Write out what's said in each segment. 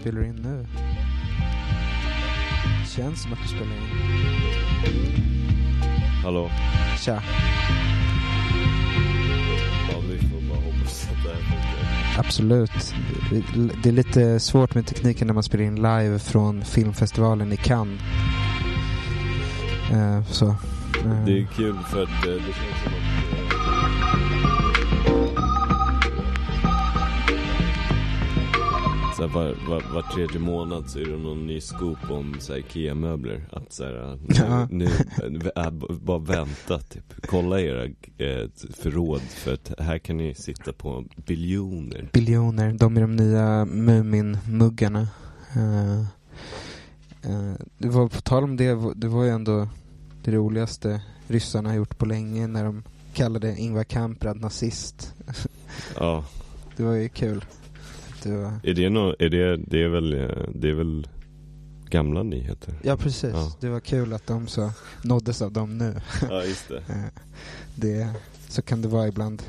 spelar in nu. Känns som att du spelar in. Hallå? Tja. Ja, vi får bara hoppas att det här funkar. Absolut. Det är lite svårt med tekniken när man spelar in live från filmfestivalen i Cannes. Eh, så. Eh, Det är kul för att eh, det känns som att... Så här, var, var, var tredje månad så är det någon ny scoop om så IKEA-möbler. Att så här, nu, nu äh, bara vänta typ. Kolla era eh, förråd för att här kan ni sitta på biljoner. biljoner. De är de nya Mumin-muggarna. Eh, eh, det var på tal om det, det var ju ändå det roligaste ryssarna har gjort på länge när de kallade Ingvar Kamprad nazist. Ja, Det var ju kul. Var... är det nå, är det, det är väl, eh, det är väl gamla nyheter? Ja, precis. Ja. Det var kul att de så nåddes av dem nu. Ja, just det. Eh, det, så kan det vara ibland.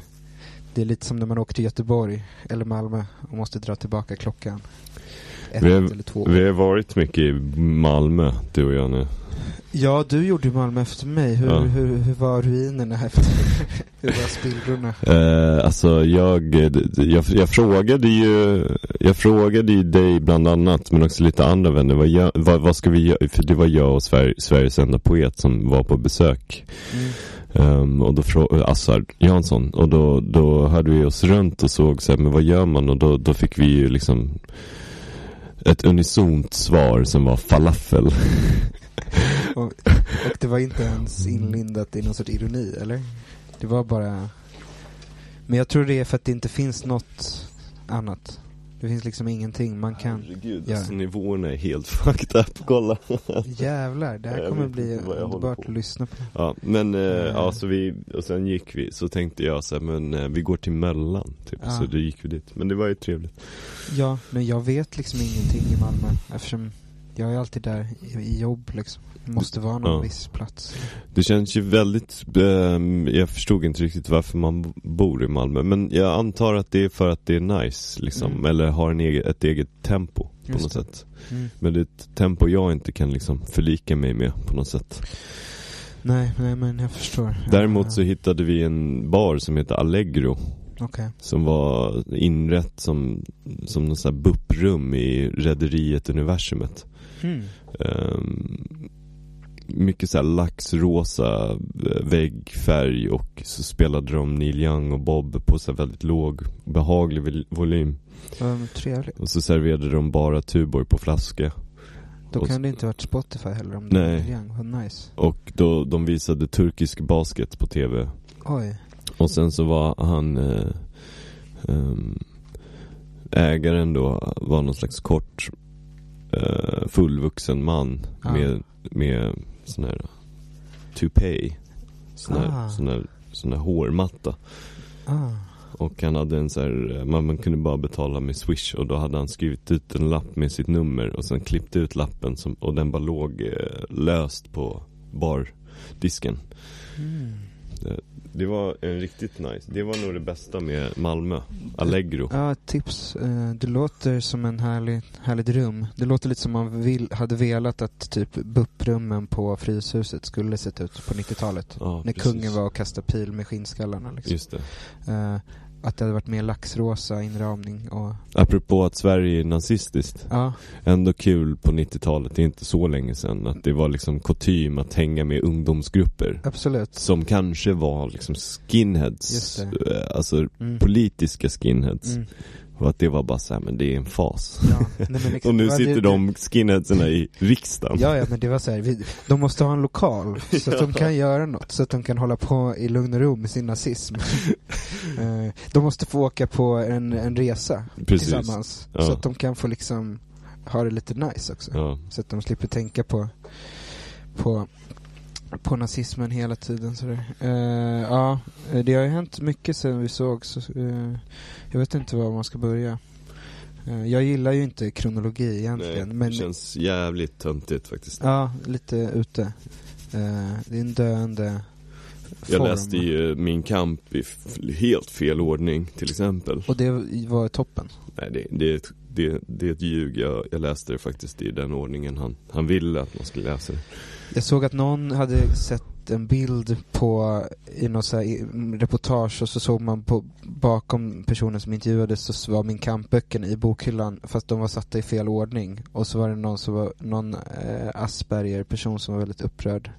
Det är lite som när man åker till Göteborg eller Malmö och måste dra tillbaka klockan. Ett Vi har- eller två. Vi har varit mycket i Malmö, du och jag nu. Ja, du gjorde ju Malmö efter mig. Hur, Ja. hur, hur var ruinerna efter? hur var spillrorna? Eh, alltså jag, jag, jag frågade ju, jag frågade ju dig bland annat, men också lite andra vänner, vad, gör- vad, vad ska vi göra? För det var jag och Sver, Sveriges enda poet som var på besök. Mm. Um, och då frågade Assar Jansson, och då, då hörde vi oss runt och såg så här, men vad gör man? Och då, då fick vi ju liksom ett unisont svar som var falafel. Och, och det var inte ens inlindat i någon sorts ironi, eller? Det var bara... Men jag tror det är för att det inte finns något annat. Det finns liksom ingenting man kan... Herregud, Ja. alltså nivåerna är helt fucked up, kolla. Jävlar, det här kommer bli underbart att lyssna på. Ja, men eh, Mm. ja, så vi, och sen gick vi, så tänkte jag så här, men eh, vi går till Möllan, typ. Ja. Så då gick vi dit. Men det var ju trevligt. Ja, men jag vet liksom ingenting i Malmö eftersom jag är alltid där i, jobb liksom. Det måste vara någon Ja. viss plats. Det känns ju väldigt, ehm, jag förstod inte riktigt varför man bor i Malmö. Men jag antar att det är för att det är nice, liksom. Mm. Eller har en egen, ett eget tempo, på Just något det. sätt. Mm. Men det är ett tempo jag inte kan liksom förlika mig med, på något sätt. Nej, nej, men jag förstår. Däremot så hittade vi en bar som heter Allegro. Okej. Som var inrätt som, som något sånt här BUP-rum i Rederiet Universumet. Mm. Ehm, mycket så här laxrosa eh, väggfärg och så spelade de Neil Young och Bob på så väldigt låg, behaglig vol- volym. Vad trevligt. Och så serverade de bara Tuborg på flaska. Då Och- kan det inte varit Spotify heller om det Nej. är Neil Young. Vad nice. Och då, de visade turkisk basket på tv. Oj. Och sen så var han eh, ehm, Ägaren då var någon slags kort eh, Fullvuxen man Ja. med, med sån här Toupee Sån här, Ah. sån här, sån här hårmatta Ah. Och han hade en så här, eh, man, man kunde bara betala med swish Och då hade han skrivit ut en lapp med sitt nummer Och sen klippt ut lappen som, Och den bara låg eh, löst på bardisken Mm. Det var en riktigt nice. Det var nog det bästa med Malmö. Allegro. Ja, tips. Eh, Det låter som en härlig, härligt rum. Det låter lite som man vill, hade velat att typ BUP-rummen på Fryshuset skulle sett ut på 90-talet. Ja, När precis. kungen var och kastade pil med skinnskallarna. Liksom. Just det. Att det hade varit mer laxrosa inramning och... Apropå att Sverige är nazistiskt. Ja, Ändå kul på 90-talet, det är inte så länge sedan. Att det var liksom kutym att hänga med ungdomsgrupper. absolut. Som kanske var liksom skinheads. Just eh, Alltså Mm. politiska skinheads. Mm. Och att det var bara så här, men det är en fas. Ja. Nej, liksom, Och nu sitter det- de skinheadsen i riksdagen. Ja, ja, men det var så här, vi, de måste ha en lokal så att de kan göra något, så att de kan hålla på i lugn och ro med sin nazism. Eh, de måste få åka på en, en resa Precis. tillsammans, Ja. så att de kan få liksom ha det lite nice också. Ja. Så att de slipper tänka på, på, på nazismen hela tiden. Sådär. Eh, ja, eh, det har ju hänt mycket sen vi såg, så eh, jag vet inte var man ska börja. Eh, jag gillar ju inte kronologi egentligen, Nej, men det känns jävligt töntigt faktiskt. Ja, lite ute. Eh, det är en döende Jag form. läste ju Min kamp i helt fel ordning till exempel. Och det var toppen. Nej, det, det är ett det, det är ett ljug. Jag, jag läste det faktiskt i den ordningen han, han ville att man skulle läsa det. Jag såg att någon hade sett en bild på i något så här i- reportage och så såg man på bakom personen som intervjuades så var min kampböckerna i bokhyllan fast de var satta i fel ordning och så var det någon som var någon eh, Asperger person som var väldigt upprörd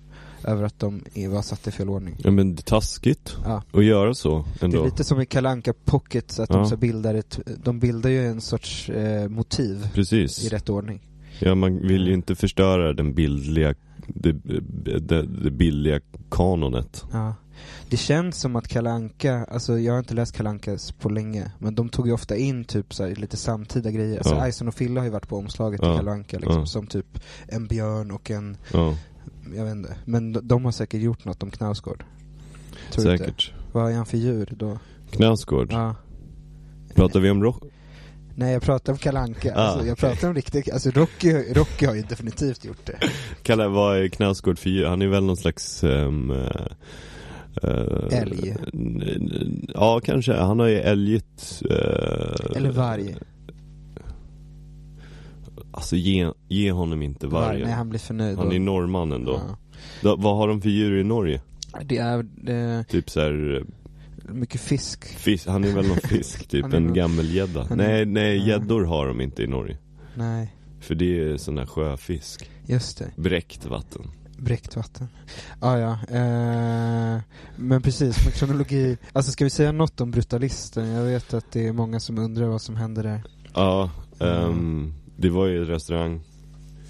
över att de i- var satta i fel ordning. Ja men det är taskigt Ja. att göra så Det ändå. är lite som i Kalanka Pocket så att Ja. de så bildar ett, de bildar ju en sorts eh, motiv i Precis. rätt ordning. Ja man vill ju inte förstöra den bildliga, det, det, det bildliga kanonet. Ja. Det känns som att Kalanka, alltså jag har inte läst Kalankas på länge, men de tog ju ofta in typ så här, lite samtida grejer. Alltså Ja. Ison och Fille har ju varit på omslaget Ja. till Kalanka liksom, Ja. som typ en björn och en, Ja, jag vet inte. Men de, de har säkert gjort något om Knausgård. Tror du inte? säkert. Vad är han för djur då? Knausgård. Ja. Pratar vi om rock? Nej jag pratar om Kalanka. Ah, alltså, jag pratar om riktigt, alltså Rocky, Rocky har ju definitivt gjort det. Kalla, vad är Knausgård för djur? Han är väl någon slags... eh, eh, Älg. Ja, kanske. Han har ju älgigt... eh, Eller varg. Alltså ge, ge honom inte Varg, vargen. nej han blir förnöjd. Han är norrman ändå. Ja. Då, vad har de för djur i Norge? Det är eh, Typ så här, eh, mycket fisk. fisk, han är väl någon fisk, typ en gammelgädda. Nej, nej, gäddor har de inte i Norge. Nej, För det är sån här sjöfisk. just det. Bräckt vatten. Bräckt vatten. Ah, ja, eh, men precis, med kronologi. Alltså ska vi säga något om Brutalisten? Jag vet att det är många som undrar vad som händer där. Ja, ehm, det var ju en restaurang.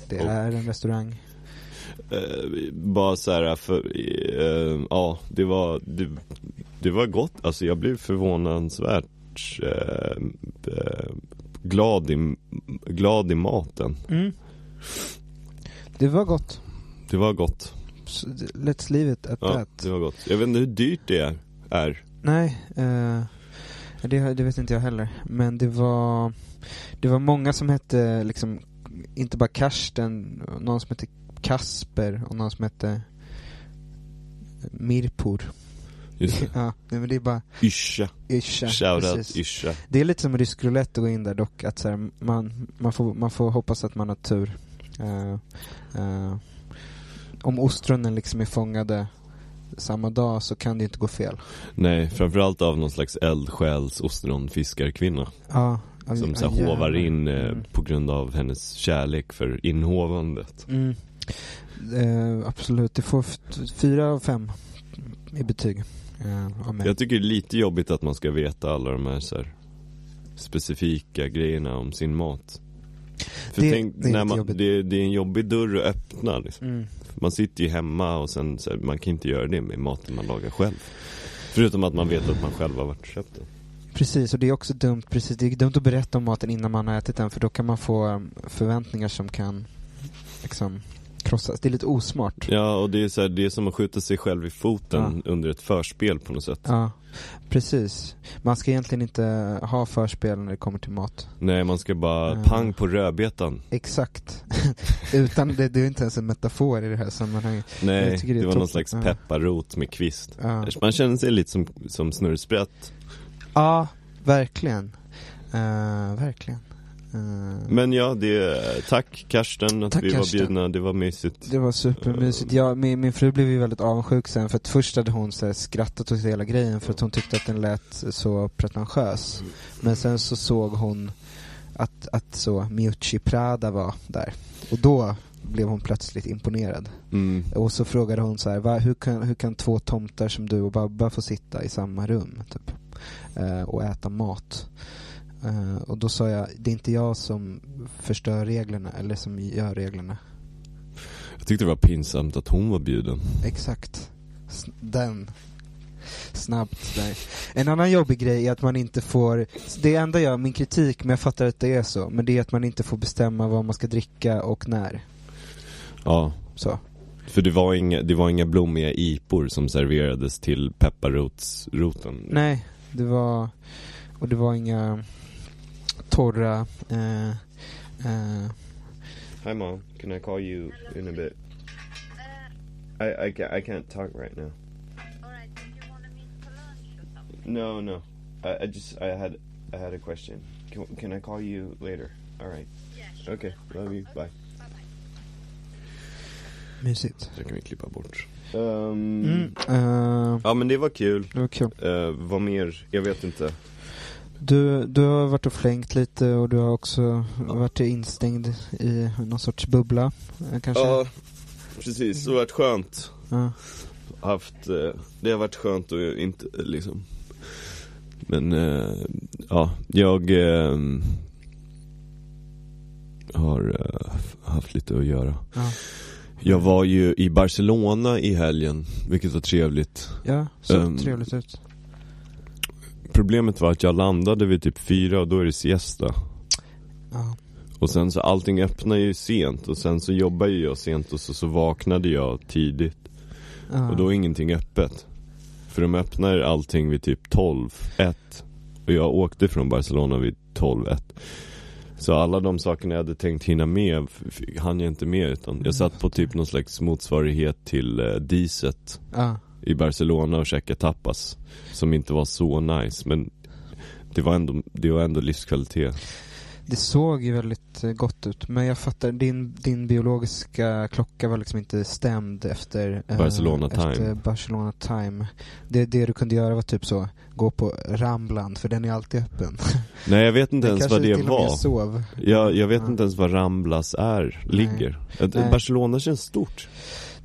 Det är en restaurang. Eh, bara så här för, eh, ja, det var, det, det var gott. Alltså jag blev förvånansvärt eh, eh, glad, i, glad i maten. Mm. Det var gott. Det var gott. Let's leave it at Ja, that. det var gott. Jag vet inte hur dyrt det är. är. Nej, eh, det, det vet inte jag heller. Men det var, det var många som hette liksom, inte bara Karsten, någon som hette Kasper och någon som hette Mirpur. Just det. ja, men det är bara Yrsa. Yrsa. Shoutout precis. Yrsa. Det är lite som rysk roulette att gå in där dock, att så här, man, man, får, man får hoppas att man har tur. Eh, eh, om ostronen liksom är fångade samma dag så kan det inte gå fel. Nej, framförallt av någon slags eldsjäls ostronfiskarkvinna. Ja, Som så här hovar in eh, Mm. på grund av hennes kärlek för inhovandet. Mm. Eh, absolut, det får fyra av fem i betyg. Eh, av mig. Jag tycker det är lite jobbigt att man ska veta alla de här, så här specifika grejerna om sin mat. För Det- tänk, det är man, det, det är en jobbig dörr att öppna liksom. Mm. Man sitter ju hemma och sen så här, man kan inte göra det med maten man lagar själv. Förutom att man vet att man själv har varit och köpt den. Precis, och det är också dumt, precis, det är dumt att berätta om maten innan man har ätit den för då kan man få um, förväntningar som kan liksom krossas. Det är lite osmart. Ja, och det är så här, det är som att skjuta sig själv i foten under ett förspel på något sätt. Ja, precis. Man ska egentligen inte ha förspel när det kommer till mat. Nej, man ska bara Ja. pang på rödbetan. Exakt. Utan det, det är inte ens en metafor i det här sammanhanget. Nej, det det, är var någon toppen. slags Ja. pepparrot med kvist. Ja, Man känner sig lite som, som snurrsprätt. Ja verkligen. Eh, verkligen. Eh, Men ja, det, tack Karsten att Tack, vi var Karsten. bjudna, det var mysigt. Det var supermysigt. Ja, min, min fru blev ju väldigt avundsjuk sen för att först hade hon så här skrattat åt hela grejen för att hon tyckte att den lät så pretentiös. Men sen så såg hon att, att så Miucci Prada var där. Och då blev hon plötsligt imponerad. Mm. Och så frågade hon så här, Va, hur, kan, hur kan två tomtar som du och Babba få sitta i samma rum typ, eh, och äta mat? Eh, och då sa jag, det är inte jag som förstör reglerna eller som gör reglerna. Jag tyckte det var pinsamt att hon var bjuden. Exakt. Den. Snabbt där. En annan jobbig grej är att man inte får, det enda jag, min kritik, men jag fattar att det är så, men det är att man inte får bestämma vad man ska dricka och när. Ja, Så. för det var inga, det var inga blommiga ipor som serverades till pepparrotsroten. Nej, det var, och det var inga torra, eh, eh, Hi mom, can I call you in a bit? I, I, ca- I can't talk right now. Alright, did you want to meet for lunch or something? No, no. I, I just, I had, I had a question. Can, can I call you later? Alright. Yeah, sure. Okay, love you. Bye. Bye bye. Mysigt. Det kan vi klippa bort. Um, Mm, eh, Ja men det var kul. det var kul. Uh, vad mer? Jag vet inte. Du, du har varit och flängt lite och du har också varit instängd i någon sorts bubbla, eh, kanske? Ja, precis. Det har varit skönt. Ja. Haft, det har varit skönt och inte liksom. Men ja, jag har haft lite att göra. Ja. Jag var ju i Barcelona i helgen, vilket var trevligt. ja, så Ehm, trevligt ut. Problemet var att jag landade vid typ fyra och då är det siesta. Ja. Och sen så allting öppnar ju sent och sen så jobbar ju jag sent och så, så vaknade jag tidigt. Ja. Och då är ingenting öppet. För de öppnar allting vid typ 12, 1. Och jag åkte från Barcelona vid 12, 1. Så alla de sakerna jag hade tänkt hinna med hann jag inte med utan jag satt på typ någon slags motsvarighet till eh, Diset ja. i Barcelona och käkade tapas. Som inte var så nice men det var ändå, det var ändå livskvalitet. Det såg ju väldigt eh, gott ut, men jag fattar, din, din biologiska klocka var liksom inte stämd efter eh, Barcelona efter time. Barcelona time. Det, det du kunde göra var typ så, gå på Rambland, för den är alltid öppen. Nej jag vet inte ens vad det var. sov. Jag, jag vet Ja. inte ens vad Ramblas är, ligger. Nej. Barcelona känns stort.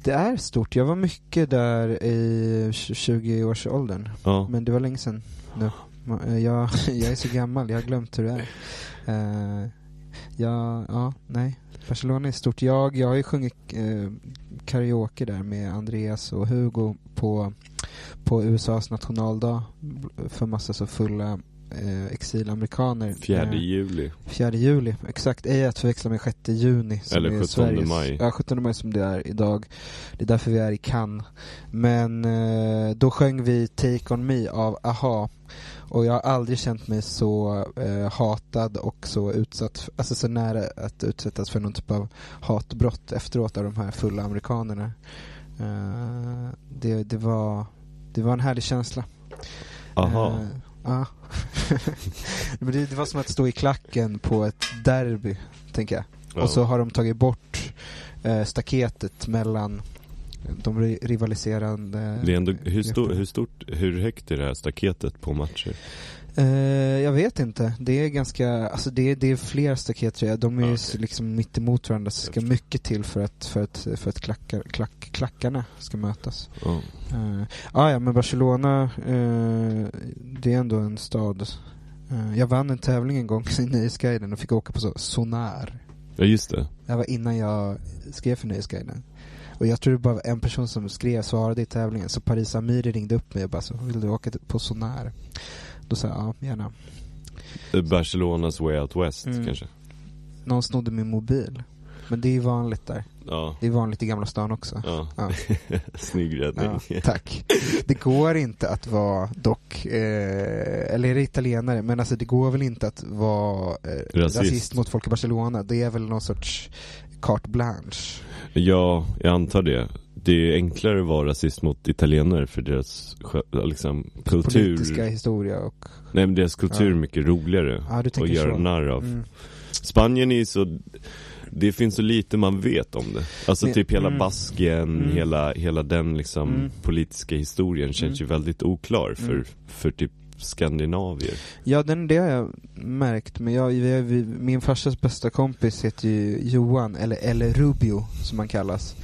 Det är stort, jag var mycket där i 20-årsåldern, Ja. men det var länge sedan nu. Eh, jag, jag är så gammal, jag har glömt hur det är. Uh, ja, ja, nej. Barcelona är stort. Jag, jag har ju sjungit eh, karaoke där med Andreas och Hugo på, på USAs nationaldag för massa så fulla eh, exilamerikaner. Fjärde Eh, juli. 4 juli, exakt. Ej att förväxla med 6 juni. Som Eller är 17 Sveriges, maj. Ja, 17 maj som det är idag. Det är därför vi är i Cannes. Men eh, då sjöng vi Take On Me av AHA. Och jag har aldrig känt mig så eh, hatad och så utsatt, alltså så nära att utsättas för någon typ av hatbrott efteråt av de här fulla amerikanerna. Eh, det, det, var, det var en härlig känsla. Aha. Eh, Ja. Men det, det var som att stå i klacken på ett derby, tänker jag. Ja. Och så har de tagit bort eh, staketet mellan de ri- rivaliserande... Det är ändå, hur, stor, hur stort, hur högt är det här staketet på matcher? Eh, jag vet inte. Det är ganska, alltså det, är- det är fler staket tror jag. De är s- liksom mitt emot varandra. Så det ska mycket till för att, för att, för att klacka, klack, klackarna ska mötas. Ja. Uh, ah, ja, men Barcelona, eh, det är ändå en stad. Jag vann en tävling en gång i Nöjesguiden och fick åka på så Sonar. ja, just det. Det var innan jag skrev för Nöjesguiden. Och jag tror det bara var en person som skrev, svarade i tävlingen. Så Paris Amiri ringde upp mig och bara så, vill du åka på Sonar? Då sa jag, ja gärna. Barcelonas way out west Mm. kanske. Någon snodde min mobil. Men det är ju vanligt där. Ja. Det är vanligt i Gamla stan också. Ja. Ja. Snygg räddning. Ja, tack. Det går inte att vara dock, eh, eller är det italienare, men alltså det går väl inte att vara eh, Rasist. rasist. mot folk i Barcelona. Det är väl någon sorts carte blanche. Ja, jag antar det. Det är enklare att vara rasist mot italienare för deras liksom, kultur. Politiska historia och... Nej men deras kultur är Ja. mycket roligare Ja, du att göra så. narr av. Mm. Spanien är ju så det finns så lite man vet om det. Alltså typ hela mm. Baskien, Mm. hela, hela den liksom Mm. politiska historien känns ju väldigt oklar för, Mm. för typ skandinavier. Ja, den, det har jag märkt. Men jag, vi, min farsas bästa kompis heter ju Johan, eller, eller Rubio som han kallas.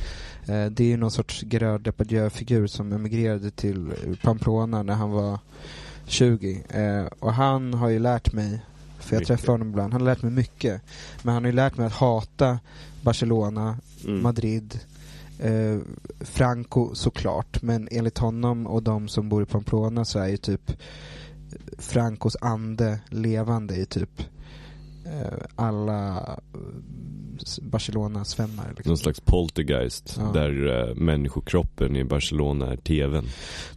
Eh, det är ju någon sorts Gerard Depardieu-figur som emigrerade till Pamplona när han var 20. Eh, och han har ju lärt mig, för jag Mycket. träffar honom ibland, han har lärt mig mycket. Men han har ju lärt mig att hata Barcelona, Mm. Madrid, eh, Franco såklart. Men enligt honom och de som bor i Pamplona så är ju typ Francos ande levande i typ alla eh, Barcelona-svennar. Liksom. Någon slags poltergeist Ja. där uh, människokroppen i Barcelona är tvn.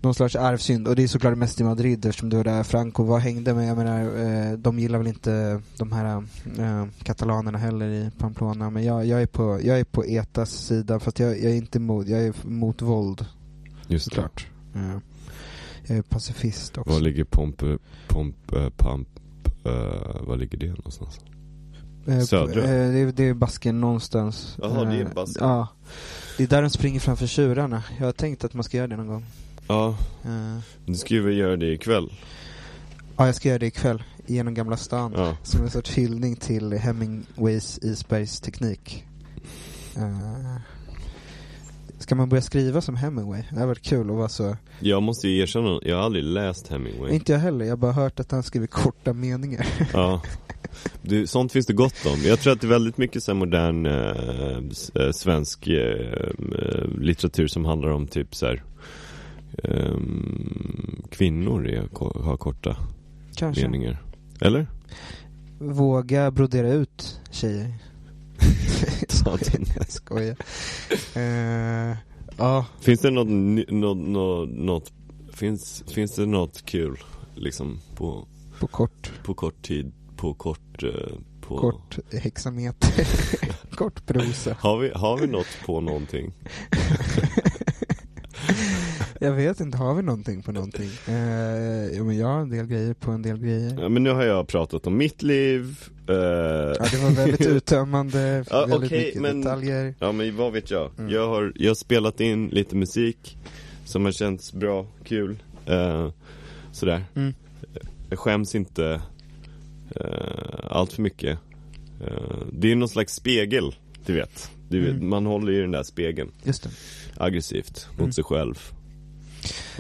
Någon slags arvsynd. Och det är såklart mest i Madrid eftersom det var där Franco var hängde. Men jag menar, eh, de gillar väl inte de här eh, katalanerna heller i Pamplona. Men jag, jag, är, på, jag är på ETAs sida fast jag, jag är inte emot, jag är mot våld Just det. såklart. Eh, jag är pacifist också. Var ligger Pomp, Pomp, eh, Pamp, eh, var ligger det någonstans? Eh, Södra? eh, det, är, det är Basken någonstans. Jaha, det är Eh, Basken. Ja. Det är där de springer framför tjurarna. Jag har tänkt att man ska göra det någon gång. Ja, Eh, du ska ju väl göra det ikväll? ja, jag ska göra det ikväll. Genom Gamla stan. Ja. Som en sorts hyllning till Hemingways isbergsteknik. Uh, ska man börja skriva som Hemingway? Det hade varit kul att vara så. Jag måste ju erkänna, jag har aldrig läst Hemingway. Inte jag heller, jag har bara hört att han skriver korta meningar. Ja. Du, sånt finns det gott om. Jag tror att det är väldigt mycket så modern eh, eh, svensk eh, eh, litteratur som handlar om typ så här, ehm, kvinnor är, har korta Kanske. meningar. Eller? Våga brodera ut tjejer. Sa den. jag skojar. Eh, ja, Finns det något, något, något, något finns, finns det något kul liksom på, på kort, på kort tid, på kort, eh, på kort hexameter. kort prosa. Har vi, har vi något på någonting? Jag vet inte, har vi någonting på någonting? Eh, jo, men jag har en del grejer på en del grejer. Ja, men nu har jag pratat om mitt liv. eh, Ja, det var väldigt uttömmande, Ja, väldigt okej, mycket men- detaljer. Ja men vad vet jag. Mm. Jag, har, jag har spelat in lite musik som har känts bra, kul. Uh, sådär. Mm. Jag skäms inte uh, allt för mycket. Eh, det är någon slags spegel, du vet. Du vet Mm. Man håller i den där spegeln Just det. aggressivt mot Mm. sig själv.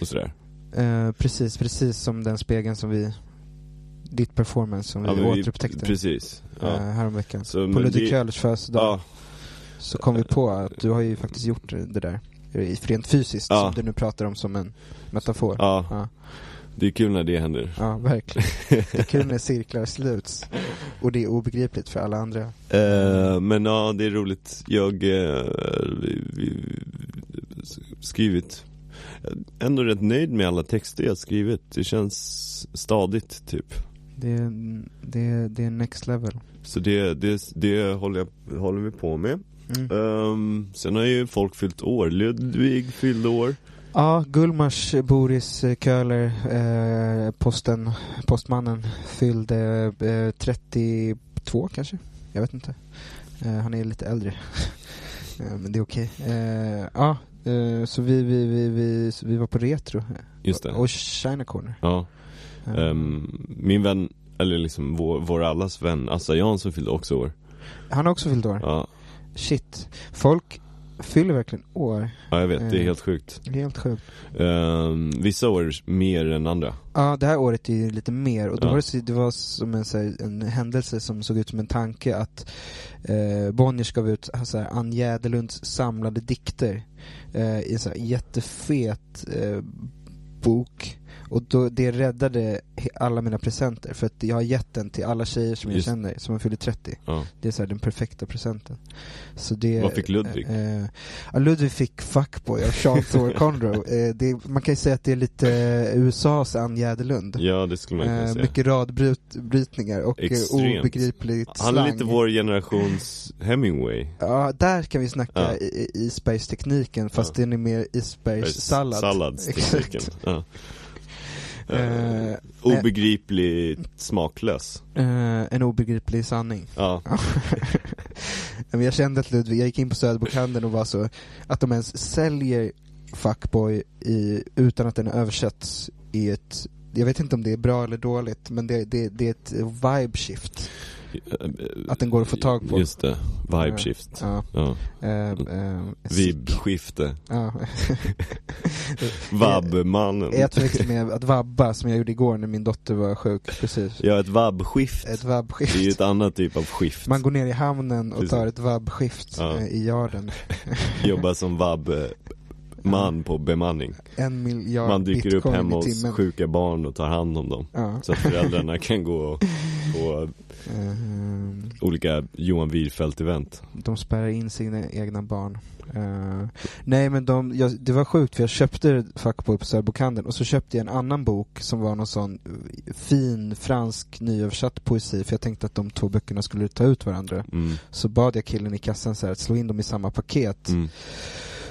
Och sådär. Eh, precis, precis som den spegeln som vi, ditt performance som Ja, vi återupptäckte Precis. Ja. eh, häromveckan. Så, På Ludvig Köhlers födelsedag Ja, så kom vi på att du har ju faktiskt gjort det där eh, rent fysiskt Ja. som du nu pratar om som en metafor. ja, Ja, det är kul när det händer. ja verkligen. Det är kul när cirklar sluts. Och det är obegripligt för alla andra. Eh, men ja, det är roligt. Jag vi, skrivit Ändå rätt nöjd med alla texter jag skrivit. Det känns stadigt typ. Det är, det det är next level. Så det, det, det håller, jag, håller vi på med. Mm. Ehm, sen har ju folk fyllt år. Ludvig fyllde år. Ja, Gullmars Boris eh, Köhler, eh, posten, postmannen, fyllde eh, 32 kanske? Jag vet inte. Eh, han är lite äldre. eh, men det är okej. Eh, ja, eh, så vi, vi, vi, vi, vi var på Retro. Just det. Och China Corner. Ja. Ehm, min vän, eller liksom vår, vår allas vän, Assa Jansson fyllde också år. han har också fyllt år. Ja, Shit. Folk fyller verkligen år. ja jag vet. Det är Eh. helt sjukt. Helt sjukt. Ehm, vissa år mer än andra. Ja, det här året är lite mer och då Ja. var det, så- det var som en, så här, en händelse som såg ut som en tanke att eh, Bonniers gav ut så här, Ann Jäderlunds samlade dikter eh, i en sån här jättefet eh, bok och då, det räddade alla mina presenter för att jag har gett den till alla tjejer som jag Just- känner som har fyllt 30. Ja. Det är så här, den perfekta presenten. Så det, Vad fick Ludvig? Eh, ja, Ludvig fick Fuckboy av Sean Thor Conroe. eh, det, man kan ju säga att det är lite eh, USAs Ann Jäderlund. ja, det skulle man kunna Eh, säga. mycket radbrytningar och eh, Extremt. obegripligt Han slang. är lite vår generations Hemingway. Ja, där kan vi snacka Ja. isbergstekniken fast Ja. den är mer isbergssallad. Salladstekniken. Exakt. Ja. Eh, Eh, obegripligt smaklös. Eh, en obegriplig sanning. Ja. Ja. Men jag kände att Ludvig, jag gick in på Söderbokhandeln och var så, att de ens säljer Fuckboy i, utan att den översätts i ett, jag vet inte om det är bra eller dåligt, men det, det, det är ett vibe shift. Att den går att få tag på. Just det. Vibe shift. Ja. Ja. Eh, eh, Vibskifte. Ja. Vabbmannen. Är att förväxla med att vabba som jag gjorde igår när min dotter var sjuk, precis. Ja, ett vabbskift. Ett Det är ju vabbskift. ett annat typ av skift. Man går ner i hamnen och Precis. tar ett vabbskift Ja. eh, i yarden. Jobbar som vabbman på bemanning. En miljard Man dyker upp hemma hos sjuka barn och tar hand om dem. Ja. Så att föräldrarna kan gå på Ehm, olika Johan Wirfeldt-event. de spärrar in sina egna barn. Eh, nej men de, jag, det var sjukt för jag köpte Fuckboy på Söderbokhandeln och så köpte jag en annan bok som var någon sån eh, fin fransk nyöversatt poesi för jag tänkte att de två böckerna skulle ta ut varandra. Mm. Så bad jag killen i kassan så här, att slå in dem i samma paket. Mm.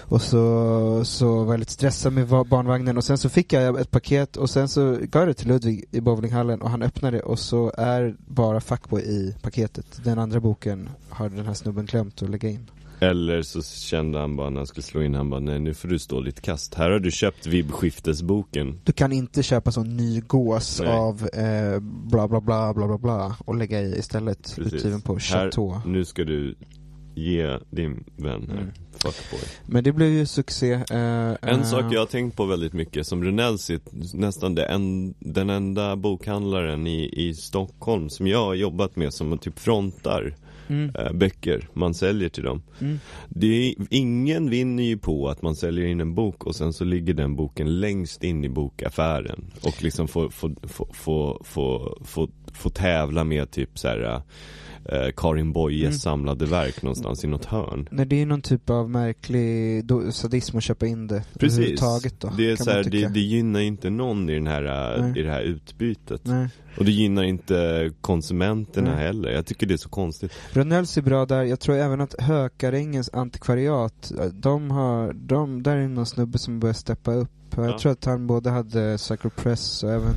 Och så, så var jag lite stressad med va- barnvagnen och sen så fick jag ett paket och sen så gav jag det till Ludvig i bowlinghallen och han öppnade och så är bara Fuckboy i paketet. Den andra boken har den här snubben glömt att lägga in. Eller så kände han bara när han skulle slå in, han bara nej nu får du stå lite kast. Här har du köpt vibbskiftesboken. Du kan inte köpa sån ny gås Nej. av eh, bla bla bla bla bla bla och lägga i istället. Utgiven på Här, Chateau. nu ska du ge din vän här, Mm. fuckboy. Men det blev ju succé. eh, En eh, sak jag har tänkt på väldigt mycket, som Runells är nästan det en, den enda bokhandlaren i, i Stockholm som jag har jobbat med som typ frontar Mm, äh, böcker man säljer till dem. mm. Det är, ingen vinner ju på att man säljer in en bok och sen så ligger den boken längst in i bokaffären och liksom får, får, får, får, får, får, får tävla med typ så här eh, Karin Boyes Mm. samlade verk någonstans i något hörn. Nej, det är någon typ av märklig do- sadism att köpa in det Precis. då. Det, är så här, det, det gynnar inte någon i, den här, Nej. i det här utbytet. Nej. Och det gynnar inte konsumenterna Nej. heller. Jag tycker det är så konstigt. Rönnells är bra där. Jag tror även att Hökarängens antikvariat, de har, de, där är någon snubbe som börjar steppa upp. Jag Ja. tror att han både hade Sacred Press och även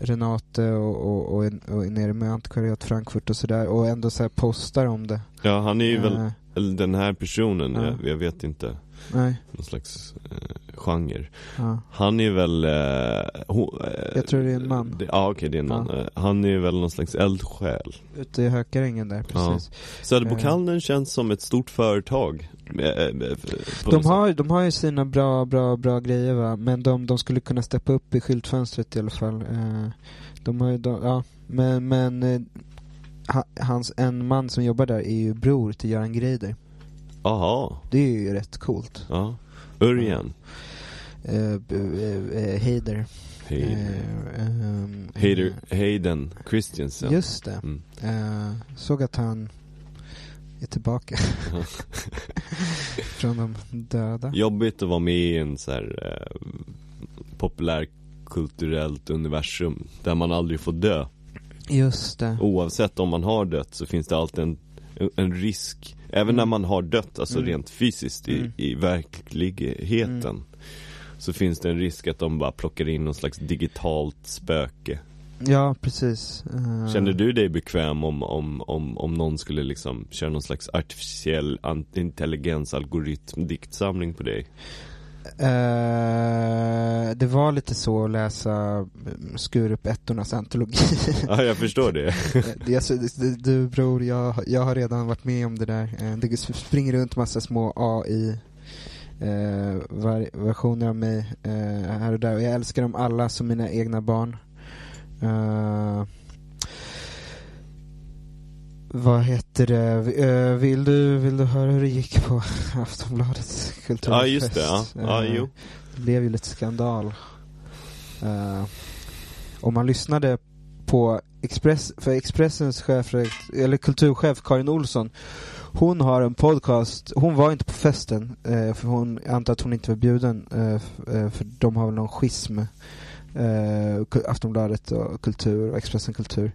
Renate och, och, och, och nere med antikvariat Frankfurt och sådär och ändå så postar om det. Ja, han är ju väl, Eh, eller den här personen, Ja. jag, jag vet inte, nej, någon slags eh, genre. ja. Han är väl... Eh, ho, eh, Jag tror det är en man. Det, ja okej det är en man. Ja. Eh, Han är väl någon slags eldsjäl. Ute i Hökarängen där, precis. Söderbokhandeln känns som ett stort företag. Eh, eh, eh, De har, de har ju sina bra, bra, bra grejer va, men de, de skulle kunna steppa upp i skyltfönstret i alla fall. Eh, de har ju, de, ja, men, men eh, ha, hans, en man som jobbar där är ju bror till Göran Greider. sätt. Jaha, Det är ju rätt coolt. ja. Örjan. Eh, eh, Heider. Ehm, Hayden, Christensen. Just det. Mm. Såg att han är tillbaka från de döda. Jobbigt att vara med i en så här eh, populärkulturellt universum där man aldrig får dö. Just det. Oavsett om man har dött så finns det alltid en, en risk. Även Mm. när man har dött, alltså Mm. rent fysiskt i, Mm. i verkligheten. Mm. Så finns det en risk att de bara plockar in någon slags digitalt spöke. Ja, precis. Eh, Känner du dig bekväm om, om, om, om någon skulle liksom köra någon slags artificiell an- intelligens algoritm diktsamling på dig? Eh, det var lite så att läsa mm, Skurup-ettornas antologi. Ja, jag förstår det. Eh, det, alltså, det- du bror, jag, jag har redan varit med om det där. Eh, det springer runt massa små AI var, versioner av mig eh, här och där. Och jag älskar dem alla som mina egna barn. Eh, vad heter det? Eh, vill, du, vill du höra hur det gick på Aftonbladets kulturfest? Ja, just det. Ja, ja Eh, jo. det blev ju lite skandal. Uh, om man lyssnade på Express, för Expressens chef, eller kulturchef Karin Olsson, hon har en podcast, hon var inte på festen, eh, för hon, jag antar att hon inte var bjuden, eh, eh, för de har väl någon schism, eh, Aftonbladet och Kultur och Expressen Kultur.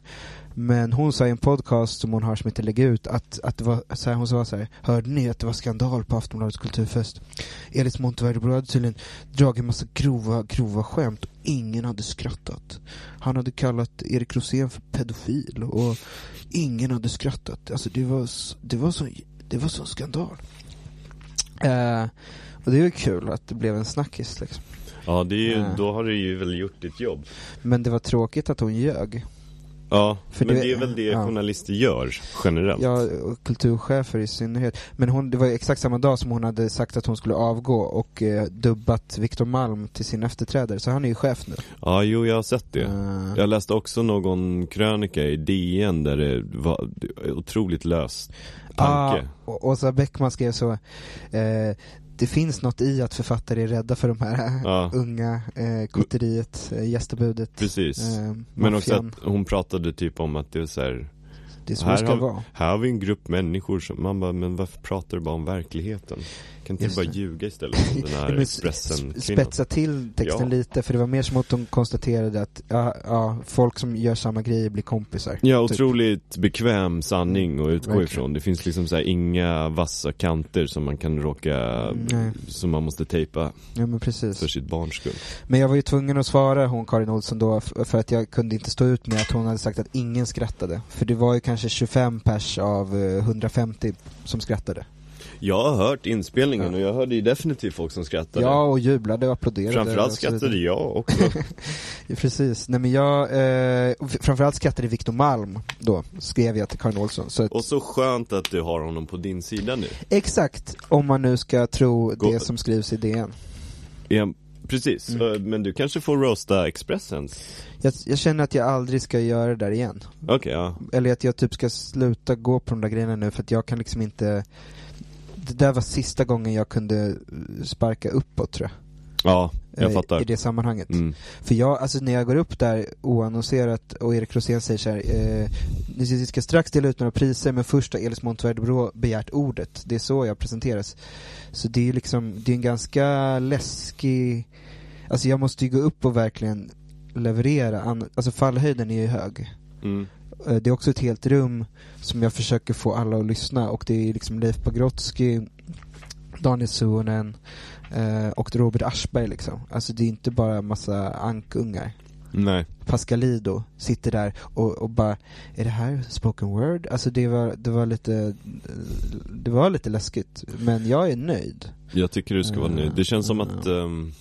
Men hon sa i en podcast som hon har som heter Lägg ut att, att det var så här, hon sa så här, hörde ni att det var skandal på Aftonbladets kulturfest? Elis Monteverdi hade tydligen dragit en massa grova, grova skämt och ingen hade skrattat. Han hade kallat Erik Rosén för pedofil och ingen hade skrattat. Alltså det var, det var så, det var så skandal. Eh, och det är ju kul att det blev en snackis liksom. Ja, det är ju, Ja. då har du ju väl gjort ditt jobb. Men det var tråkigt att hon ljög. Ja, För men det- det är väl det ja. journalister gör generellt. Ja, och kulturchefer i synnerhet. Men hon, det var exakt samma dag som hon hade sagt att hon skulle avgå och eh, dubbat Viktor Malm till sin efterträdare. Så han är ju chef nu. Ja, jo jag har sett det. Eh, Jag läste också någon krönika i DN där det var otroligt lös tanke. Och Åsa Bäckman skrev så. Eh, det finns något i att författare är rädda för de här Ja. unga, eh, kotteriet, eh, gästabudet. Precis. Eh, Men också att hon pratade typ om att det är så här, Det är så Här ska har- vara. Här har vi en grupp människor som, man bara, men varför pratar du bara om verkligheten? Kan inte du bara ljuga istället som den här Expressen-kvinnan? spetsa till texten Ja. lite, för det var mer som att de konstaterade att ja, ja, folk som gör samma grejer blir kompisar. Ja, Typ. otroligt bekväm sanning att utgå Verkligen. ifrån. Det finns liksom så här inga vassa kanter som man kan råka, nej. som man måste tejpa Ja men precis. för sitt barns skull. Men jag var ju tvungen att svara hon Karin Olsson då för att jag kunde inte stå ut med att hon hade sagt att ingen skrattade. För det var ju kanske 25 pers av eh, 150 som skrattade. Jag har hört inspelningen och jag hörde ju definitivt folk som skrattade. Ja, och jublade och applåderade. Framförallt och skrattade jag också. Precis. Nej men jag, eh, framförallt skrattade Victor Malm då, skrev jag till Karin Olsson. Så att, och så skönt att du har honom på din sida nu. exakt, om man nu ska tro Gå- det som skrivs i DN. Ja, precis. Mm. Eh, Men du kanske får roasta Expressens? Jag, jag känner att jag aldrig ska göra det där igen. Okej, ja. Eller att jag typ ska sluta gå på de där grejerna nu för att jag kan liksom inte Det där var sista gången jag kunde eh, sparka uppåt tror jag. Ja, jag eh, fattar. I det sammanhanget. Mm. För jag, alltså när jag går upp där oannonserat och Erik Rosén säger så här, eh, ni ska strax dela ut några priser men först har Elis Montverde begärt ordet. Det är så jag presenteras. Så det är ju liksom, det är en ganska läskig, alltså jag måste ju gå upp och verkligen leverera, alltså fallhöjden är ju hög. Mm. Eh, Det är också ett helt rum som jag försöker få alla att lyssna och det är liksom Leif Pagrotsky, Daniel Suhonen eh, och Robert Aschberg liksom. Alltså det är inte bara massa ankungar. Nej. Pascalido sitter där och, och bara, är det här spoken word? Alltså det var, det var lite, det var lite läskigt. Men jag är nöjd. Jag tycker du ska vara nöjd. Det känns som att, ehm,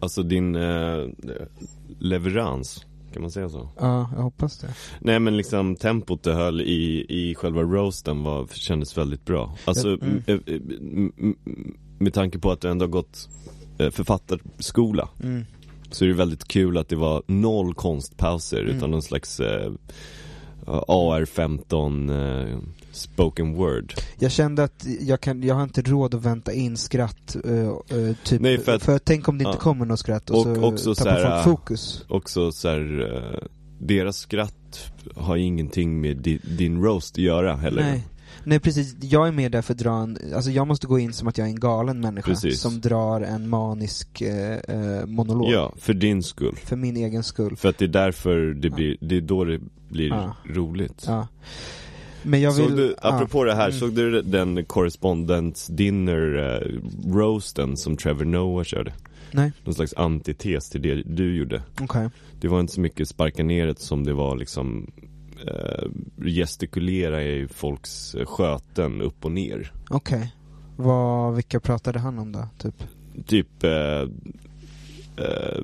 alltså din eh, leverans, kan man säga så? Ja, jag hoppas det. Nej men liksom tempot du höll i, i själva roasten var, kändes väldigt bra. Alltså, Ja, mm. eh, m- med tanke på att du ändå har gått eh, författarskola Mm. så är det väldigt kul att det var noll konstpauser Mm. utan någon slags eh, AR-15 eh, spoken word. Jag kände att jag, kan, jag har inte råd att vänta in skratt, eh, eh, typ, Nej, för för, att- tänk om det inte ja. kommer något skratt och, Och så också så tappar här, folk fokus. Också så här, eh, deras skratt har ingenting med di, din roast att göra heller. Nej. Nej precis, jag är med där för att dra en, alltså jag måste gå in som att jag är en galen människa Precis. som drar en manisk eh, eh, monolog. Ja, för din skull. För min egen skull. För att det är därför det blir, det är då det blir Ja. roligt. Ja. Men jag vill... såg du, ja. apropå det här, Mm. såg du den correspondence dinner eh, roasten som Trevor Noah körde? Nej, Någon slags antites till det du gjorde. okej. Det var inte så mycket sparka neråt som det var liksom eh, gestikulera i folks eh, sköten upp och ner. Okej. Vad, vilka pratade han om då, typ? Typ eh,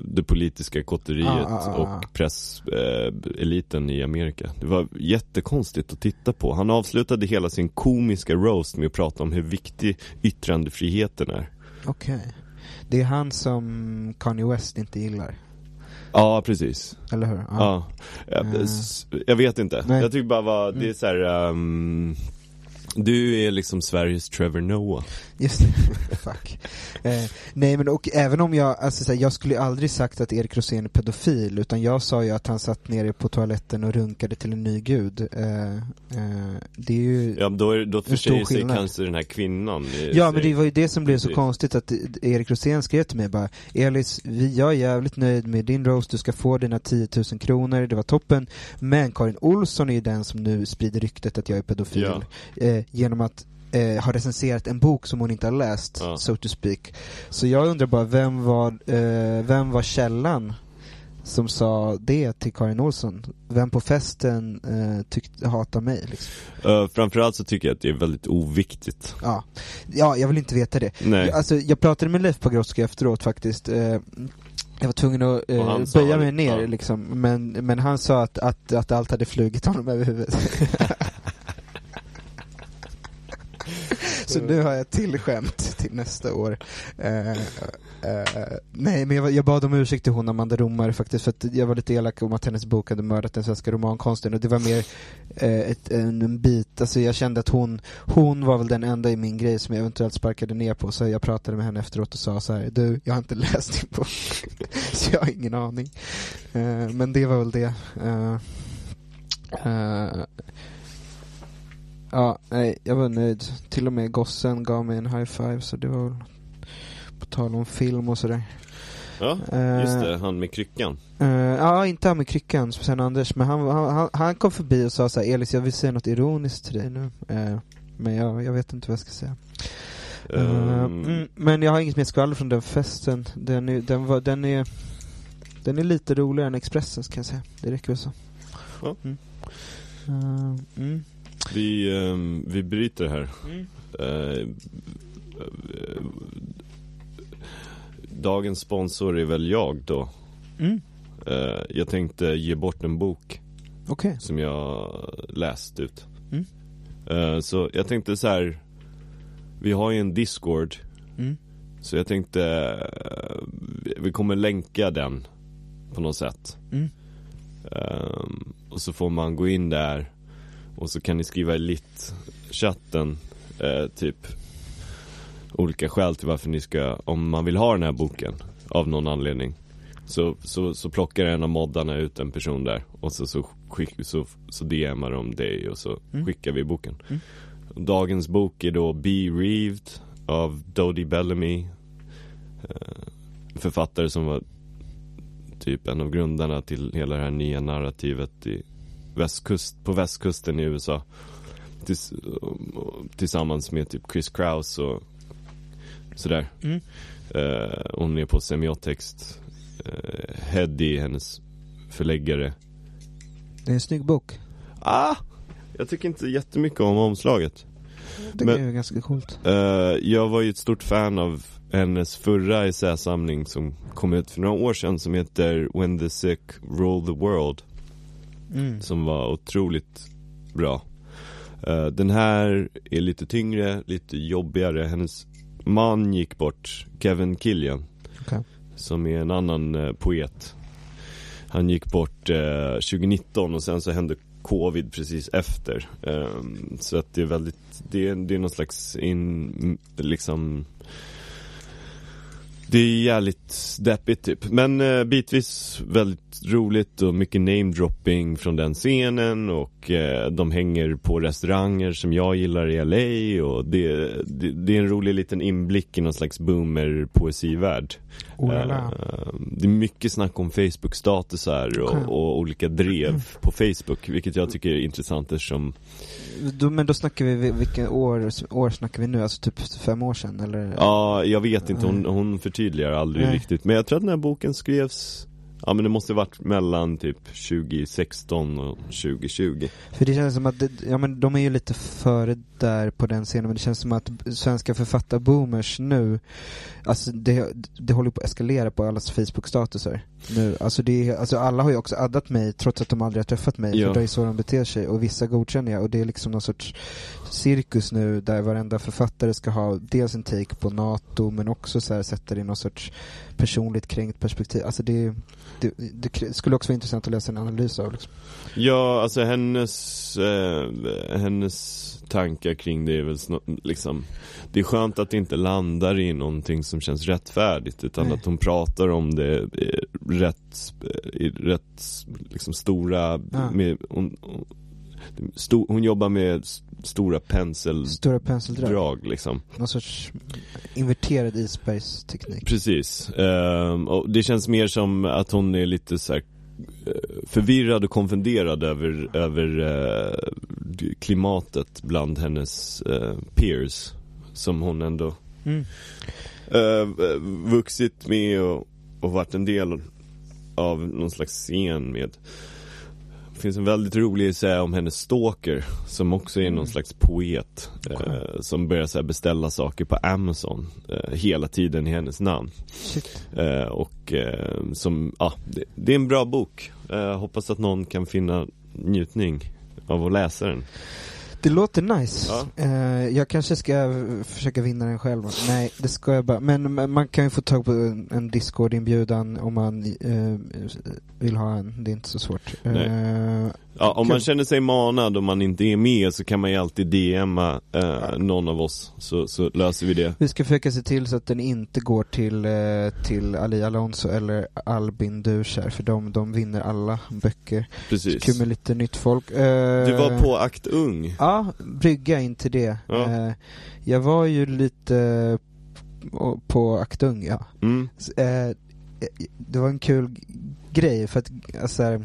det politiska kotteriet Ah, ah, ah, ah. och presseliten eh, i Amerika. Det var jättekonstigt att titta på. Han avslutade hela sin komiska roast med att prata om hur viktig yttrandefriheten är. Okej. Det är han som Kanye West inte gillar, Ja, precis. eller hur? Ja. Jag, Eh. s- jag vet inte. Nej. Jag tycker bara vad, det är så här. ehm, du är liksom Sveriges Trevor Noah. Just det. Fuck. Eh, nej men och även om jag, alltså så här, jag skulle aldrig sagt att Erik Rosén är pedofil, utan jag sa ju att han satt nere på toaletten och runkade till en ny gud. Eh, eh, det är ju... Ja, då, är, då En stor försäger sig kanske den här kvinnan. Ja men det var ju det som blev så konstigt att Erik Rosén skrev till mig bara Elis, vi, jag är jävligt nöjd med din roast, du ska få dina 10 000 kronor, det var toppen Men Karin Olsson är ju den som nu sprider ryktet att jag är pedofil Ja. eh, Genom att eh, ha recenserat en bok som hon inte har läst, Ja. so to speak Så jag undrar bara, vem var, eh, vem var källan som sa det till Karin Olsson? Vem på festen eh, tyckte, hatar mig liksom? Eh, framförallt så tycker jag att det är väldigt oviktigt. Ja. ja, jag vill inte veta det Nej. Jag, alltså, jag pratade med Leif Pagrotsky efteråt faktiskt. Eh, jag var tvungen att eh, böja mig ner ja. liksom, men, men han sa att, att, att allt hade flugit honom över huvudet. Så nu har jag till skämt till nästa år. Eh, eh, nej, men jag, jag bad om ursäkt till hon Amanda Romare faktiskt, för att jag var lite elak om att hennes bok hade mördat den svenska romankonsten, och det var mer eh, ett, en, en bit, alltså jag kände att hon, hon var väl den enda i min grej som jag eventuellt sparkade ner på, så jag pratade med henne efteråt och sa så här: du, jag har inte läst din bok, så jag har ingen aning. Eh, men det var väl det. Ja, nej, jag var nöjd. Till och med gossen gav mig en high five, så det var väl på tal om film och sådär. Ja, Eh, just det, han med kryckan. eh, ja, inte han med kryckan, sen Anders, men han, han, han, kom förbi och sa så här, Elis jag vill säga något ironiskt till dig nu. Eh, men jag, jag vet inte vad jag ska säga. Ehm, mm, men jag har inget mer skvaller från den festen. Den är, den var, den är, den är lite roligare än Expressens kan jag säga. Det räcker väl så. Ja. Mm. Mm. Vi, ehm, vi bryter här. Eh, dagens sponsor är väl jag då. Mm. Eh, jag tänkte ge bort en bok Okej. som jag läst ut. Mm. Eh, så jag tänkte så här. Vi har ju en Discord. Mm. Så jag tänkte eh, vi kommer länka den på något sätt. Mm. Ehm, och så får man gå in där och så kan ni skriva i lit-chatten eh, typ olika skäl till varför ni ska, om man vill ha den här boken av någon anledning. Så, så, så plockar en av moddarna ut en person där och så, så, skick, så, så DMar de dig och så Mm. skickar vi boken. Mm. Dagens bok är då Be Reaved av Dodie Bellamy. Eh, författare som var typ en av grundarna till hela det här nya narrativet i västkust, på västkusten i USA. Tills, tillsammans med typ Chris Kraus och sådär. Mm. Eh, hon är på semiotext. Eh, Heddy, hennes förläggare. Det är en snygg bok. Ah! Jag tycker inte jättemycket om omslaget. Det Men- är ganska coolt. Eh, jag var ju ett stort fan av hennes förra essäsamling som kom ut för några år sedan som heter When the sick rule the world. Mm. Som var otroligt bra. Eh, den här är lite tyngre, lite jobbigare. Hennes man gick bort, Kevin Killian. Okej. Som är en annan eh, poet. Han gick bort eh, 2019 och sen så hände covid precis efter. Ehm, så att det är väldigt, det är, det är någon slags in, liksom det är jävligt deppigt typ. Men eh, bitvis väldigt roligt och mycket namedropping från den scenen och eh, de hänger på restauranger som jag gillar i LA och det, det, det är en rolig liten inblick i någon slags boomer poesivärld. Oh. Eh, det är mycket snack om Facebook-statusar och, Okej. och olika drev på Facebook, vilket jag tycker är intressant eftersom Då, men då snackar vi, vilken år, år snackar vi nu? Alltså typ fem år sedan eller? Ja, jag vet inte, hon, hon förtydligar aldrig Nej. riktigt. Men jag tror att den här boken skrevs Ja men det måste varit mellan typ 2016 och 2020 För det känns som att, ja men de är ju lite före där på den scenen, men det känns som att svenska författarboomers nu, alltså det, det håller på att eskalera på allas Facebook-statusar nu. Alltså det alltså alla har ju också addat mig trots att de aldrig har träffat mig, Ja. för det är så de beter sig, och vissa godkänner jag, och det är liksom någon sorts cirkus nu där varenda författare ska ha dels en take på NATO, men också så här sätta det i någon sorts personligt kränkt perspektiv. Alltså det, det, det skulle också vara intressant att läsa en analys av liksom. Ja, alltså hennes, eh, hennes tankar kring det är väl liksom Det är skönt att det inte landar i någonting som känns rättfärdigt utan Nej. att hon pratar om det eh, rätt, i rätt liksom stora, Ja. med, hon, hon, sto, hon jobbar med stora penseldrag Stora penseldrag. liksom Någon sorts inverterad isbergsteknik. Precis. Ehm, och det känns mer som att hon är lite så här eh, förvirrad och konfunderad över, över eh, klimatet bland hennes eh, peers. Som hon ändå Mm. eh, vuxit med och, och varit en del av någon slags scen med. Det finns en väldigt rolig essä om hennes stalker som också är någon slags poet. Eh, som börjar så beställa saker på Amazon eh, hela tiden i hennes namn. Eh, och eh, som, ja, det, det är en bra bok. Eh, hoppas att någon kan finna njutning av att läsa den. Det låter nice. Ja. Eh, jag kanske ska försöka vinna den själv. Nej, det ska jag bara. Men man kan ju få tag på en, Discord-inbjudan om man eh, vill ha en. Det är inte så svårt. Eh, Ja, om man Kul. känner sig manad och man inte är med så kan man ju alltid DMa eh, någon av oss så, så löser vi det. vi ska försöka se till så att den inte går till, till Ali Alonso eller Albin Duschar, för de, de vinner alla böcker. Precis. Kul med lite nytt folk. Du var på Akt Ung. Ja, Ja, brygga in till det. Ja. Eh, jag var ju lite på- Aktung, ja. Mm. Eh, det var en kul grej för att alltså,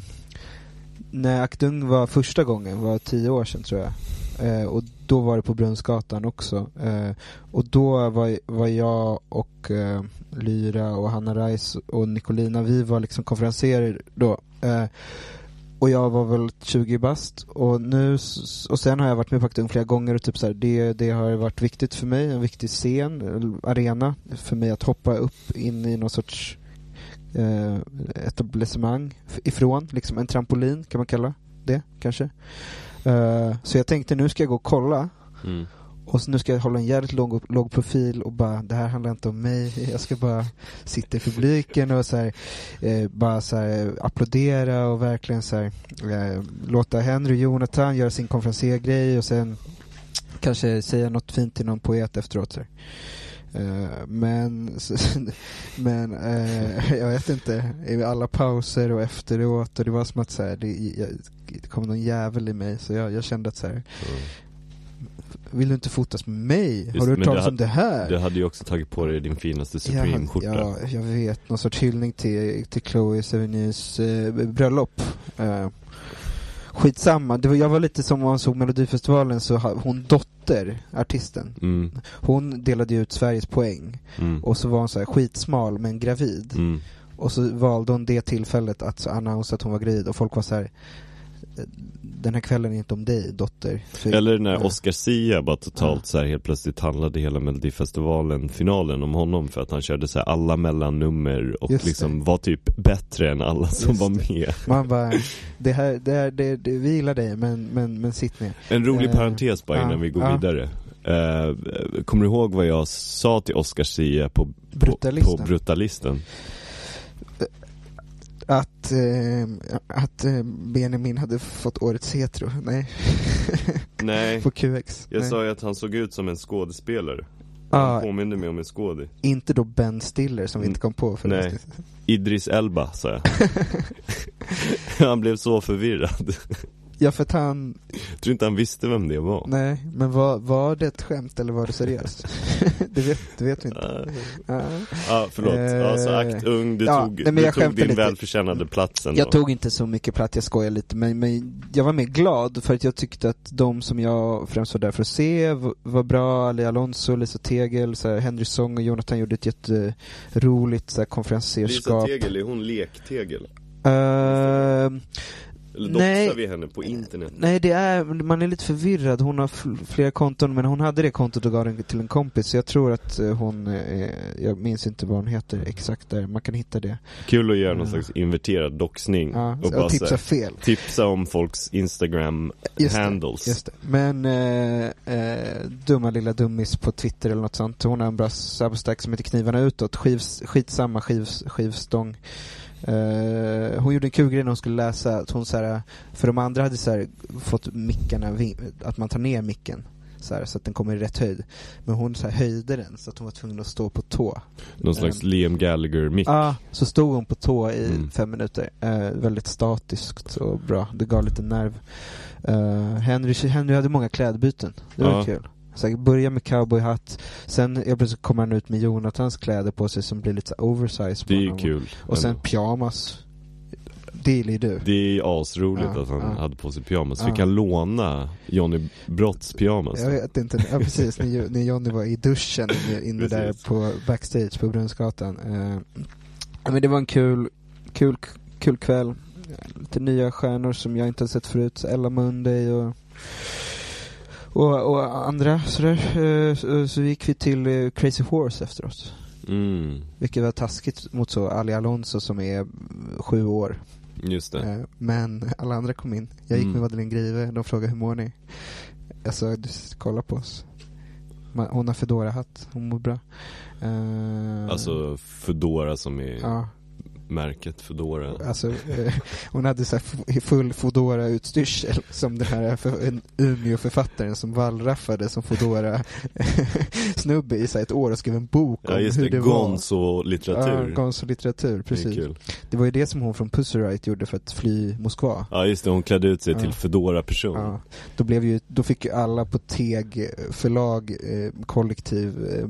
när Aktung var första gången var tio år sedan tror jag. Eh, och då var det på Brunnsgatan också. Eh, och då var, var jag och eh, Lyra och Hanna Reis och Nicolina, vi var liksom konferenserer då. Och jag var väl 20 bast och nu och sen har jag varit med på Aktung flera gånger och typ så här, det, det har varit viktigt för mig, en viktig scen, arena för mig att hoppa upp in i någon sorts eh, etablissemang ifrån, liksom en trampolin kan man kalla det kanske. Eh, så jag tänkte nu ska jag gå och kolla Mm och så nu ska jag hålla en jävligt låg, låg profil och bara, det här handlar inte om mig. Jag ska bara sitta i publiken och så här, eh, bara så här, applådera och verkligen så här, eh, låta Henry och Jonathan göra sin konferenciergrej och sen kanske säga något fint till någon poet efteråt. Så här. Eh, men men eh, jag vet inte, i alla pauser och efteråt och det var som att så här, det, jag, det kom någon jävel i mig så jag, jag kände att så här, Mm vill du inte fotas med mig? Just, Har du hört talas det om det här? Du hade ju också tagit på dig din finaste Supreme-skjorta. Ja, jag vet. Någon sorts hyllning till, till Chloe Sevigny's eh, bröllop. Eh, skitsamma. Det var, jag var lite som om man såg Melodifestivalen så hon dotter, artisten, Mm. hon delade ut Sveriges poäng. Mm. Och så var hon så här skitsmal men gravid. Mm. Och så valde hon det tillfället att annonsera att hon var gravid och folk var så här. "Eh, Den här kvällen är inte om dig, dotter. För- Eller när Ja. Oscar Sia bara totalt Ja. så här helt plötsligt handlade hela Melodifestivalen, finalen om honom för att han körde så här alla mellannummer och Just det. liksom var typ bättre än alla som Just var det. med. Man bara, det här, det här, det, det, vi gillar dig men, men, men sitt ner. En rolig Eh, parentes bara ja, innan vi går ja. vidare. Eh, kommer du ihåg vad jag sa till Oscar Sia på, på, Brutalisten. på Brutalisten? Att, eh, att eh, Benjamin hade fått årets hetero, nej. Nej, På QX. jag nej. sa ju att han såg ut som en skådespelare. Han påminde mig om en skådis. Inte då Ben Stiller som vi inte kom på för Nej. Idris Elba, sa jag. han blev så förvirrad. Ja för att han, Jag tror inte han visste vem det var. nej, men var, var det ett skämt eller var det seriöst? det, vet, det vet vi inte. Ja. Ja, förlåt. Eh, akt ung, du ja, tog, nej, du tog din lite. välförtjänade plats ändå. Jag tog inte så mycket plats, jag skojar lite, men, men jag var mer glad för att jag tyckte att de som jag främst var där för att se var bra, Ali Alonso, Lisa Tegel, så här, Henry Song och Jonathan gjorde ett jätteroligt här, Lisa konferenserskap. Tegel, är hon lektegel? Ehm, Eller Nej. doxar vi henne på internet? Nej, det är, man är lite förvirrad. Hon har fl- flera konton, men hon hade det kontot och gav det till en kompis. Så jag tror att eh, hon, eh, jag minns inte vad hon heter exakt där. Man kan hitta det. Kul att göra någon Ja. slags inverterad doxning Ja, och och tipsa fel. tipsa om folks Instagram Just. Just det. Men eh, eh, dumma lilla dummis på Twitter eller något sånt. Hon har en bra substack som heter Knivarna utåt. Skivs, skitsamma skivs, skivstång. Eh, hon gjorde en kul grej när hon skulle läsa. Att hon så här, för de andra hade så här, fått mickarna, att man tar ner micken. Så, här, så att den kommer i rätt höjd. Men hon så här, höjde den så att hon var tvungen att stå på tå. Någon slags Ehm. Liam Gallagher-mick. Ja, så stod hon på tå i Mm. fem minuter. Eh, väldigt statiskt och bra. Det gav lite nerv. Henry, Henry hade många klädbyten. Det var kul. Så jag börjar med cowboyhatt, sen jag plötsligt kommer han ut med Jonathans kläder på sig som blir lite så oversize på Det är honom. kul. Och sen pyjamas. Det ju du. Det är asroligt Ja, att han ja. hade på sig pyjamas. Ja. Fick han låna Johnny Brotts pyjamas? Jag vet inte, ja precis, när, när Johnny var i duschen inne- där på backstage på Brunnsgatan. Eh, men det var en kul, kul, kul kväll. Lite nya stjärnor som jag inte har sett förut. Ella Munday och, och, och andra sådär. Eh, så, så gick vi till eh, Crazy Horse efteråt. Mm, Vilket var taskigt mot så Ali Alonso som är sju år. just det. Eh, Men alla andra kom in. Jag gick Mm. med Madeleine Grive, de frågade hur mår ni? Jag sa, "Du, kolla på oss. Hon har Fedora-hatt, hon mår bra. Alltså Foodora som är Ja, märket Foodora. Alltså, eh, hon hade så här full fodora utstyrsel som den här för, en Umeå-författaren som wallraffade som fodora snubbe i så ett år och skrev en bok Ja om just hur det, det var. Gonzo-litteratur. Ja, Gonzo-litteratur, Det precis. kul. Det var ju det som hon från Pussy Riot gjorde för att fly Moskva. Ja just det, hon klädde ut sig Ja. till Foodora-person. Ja, då, blev ju, då fick ju alla på Teg förlag eh, kollektiv eh,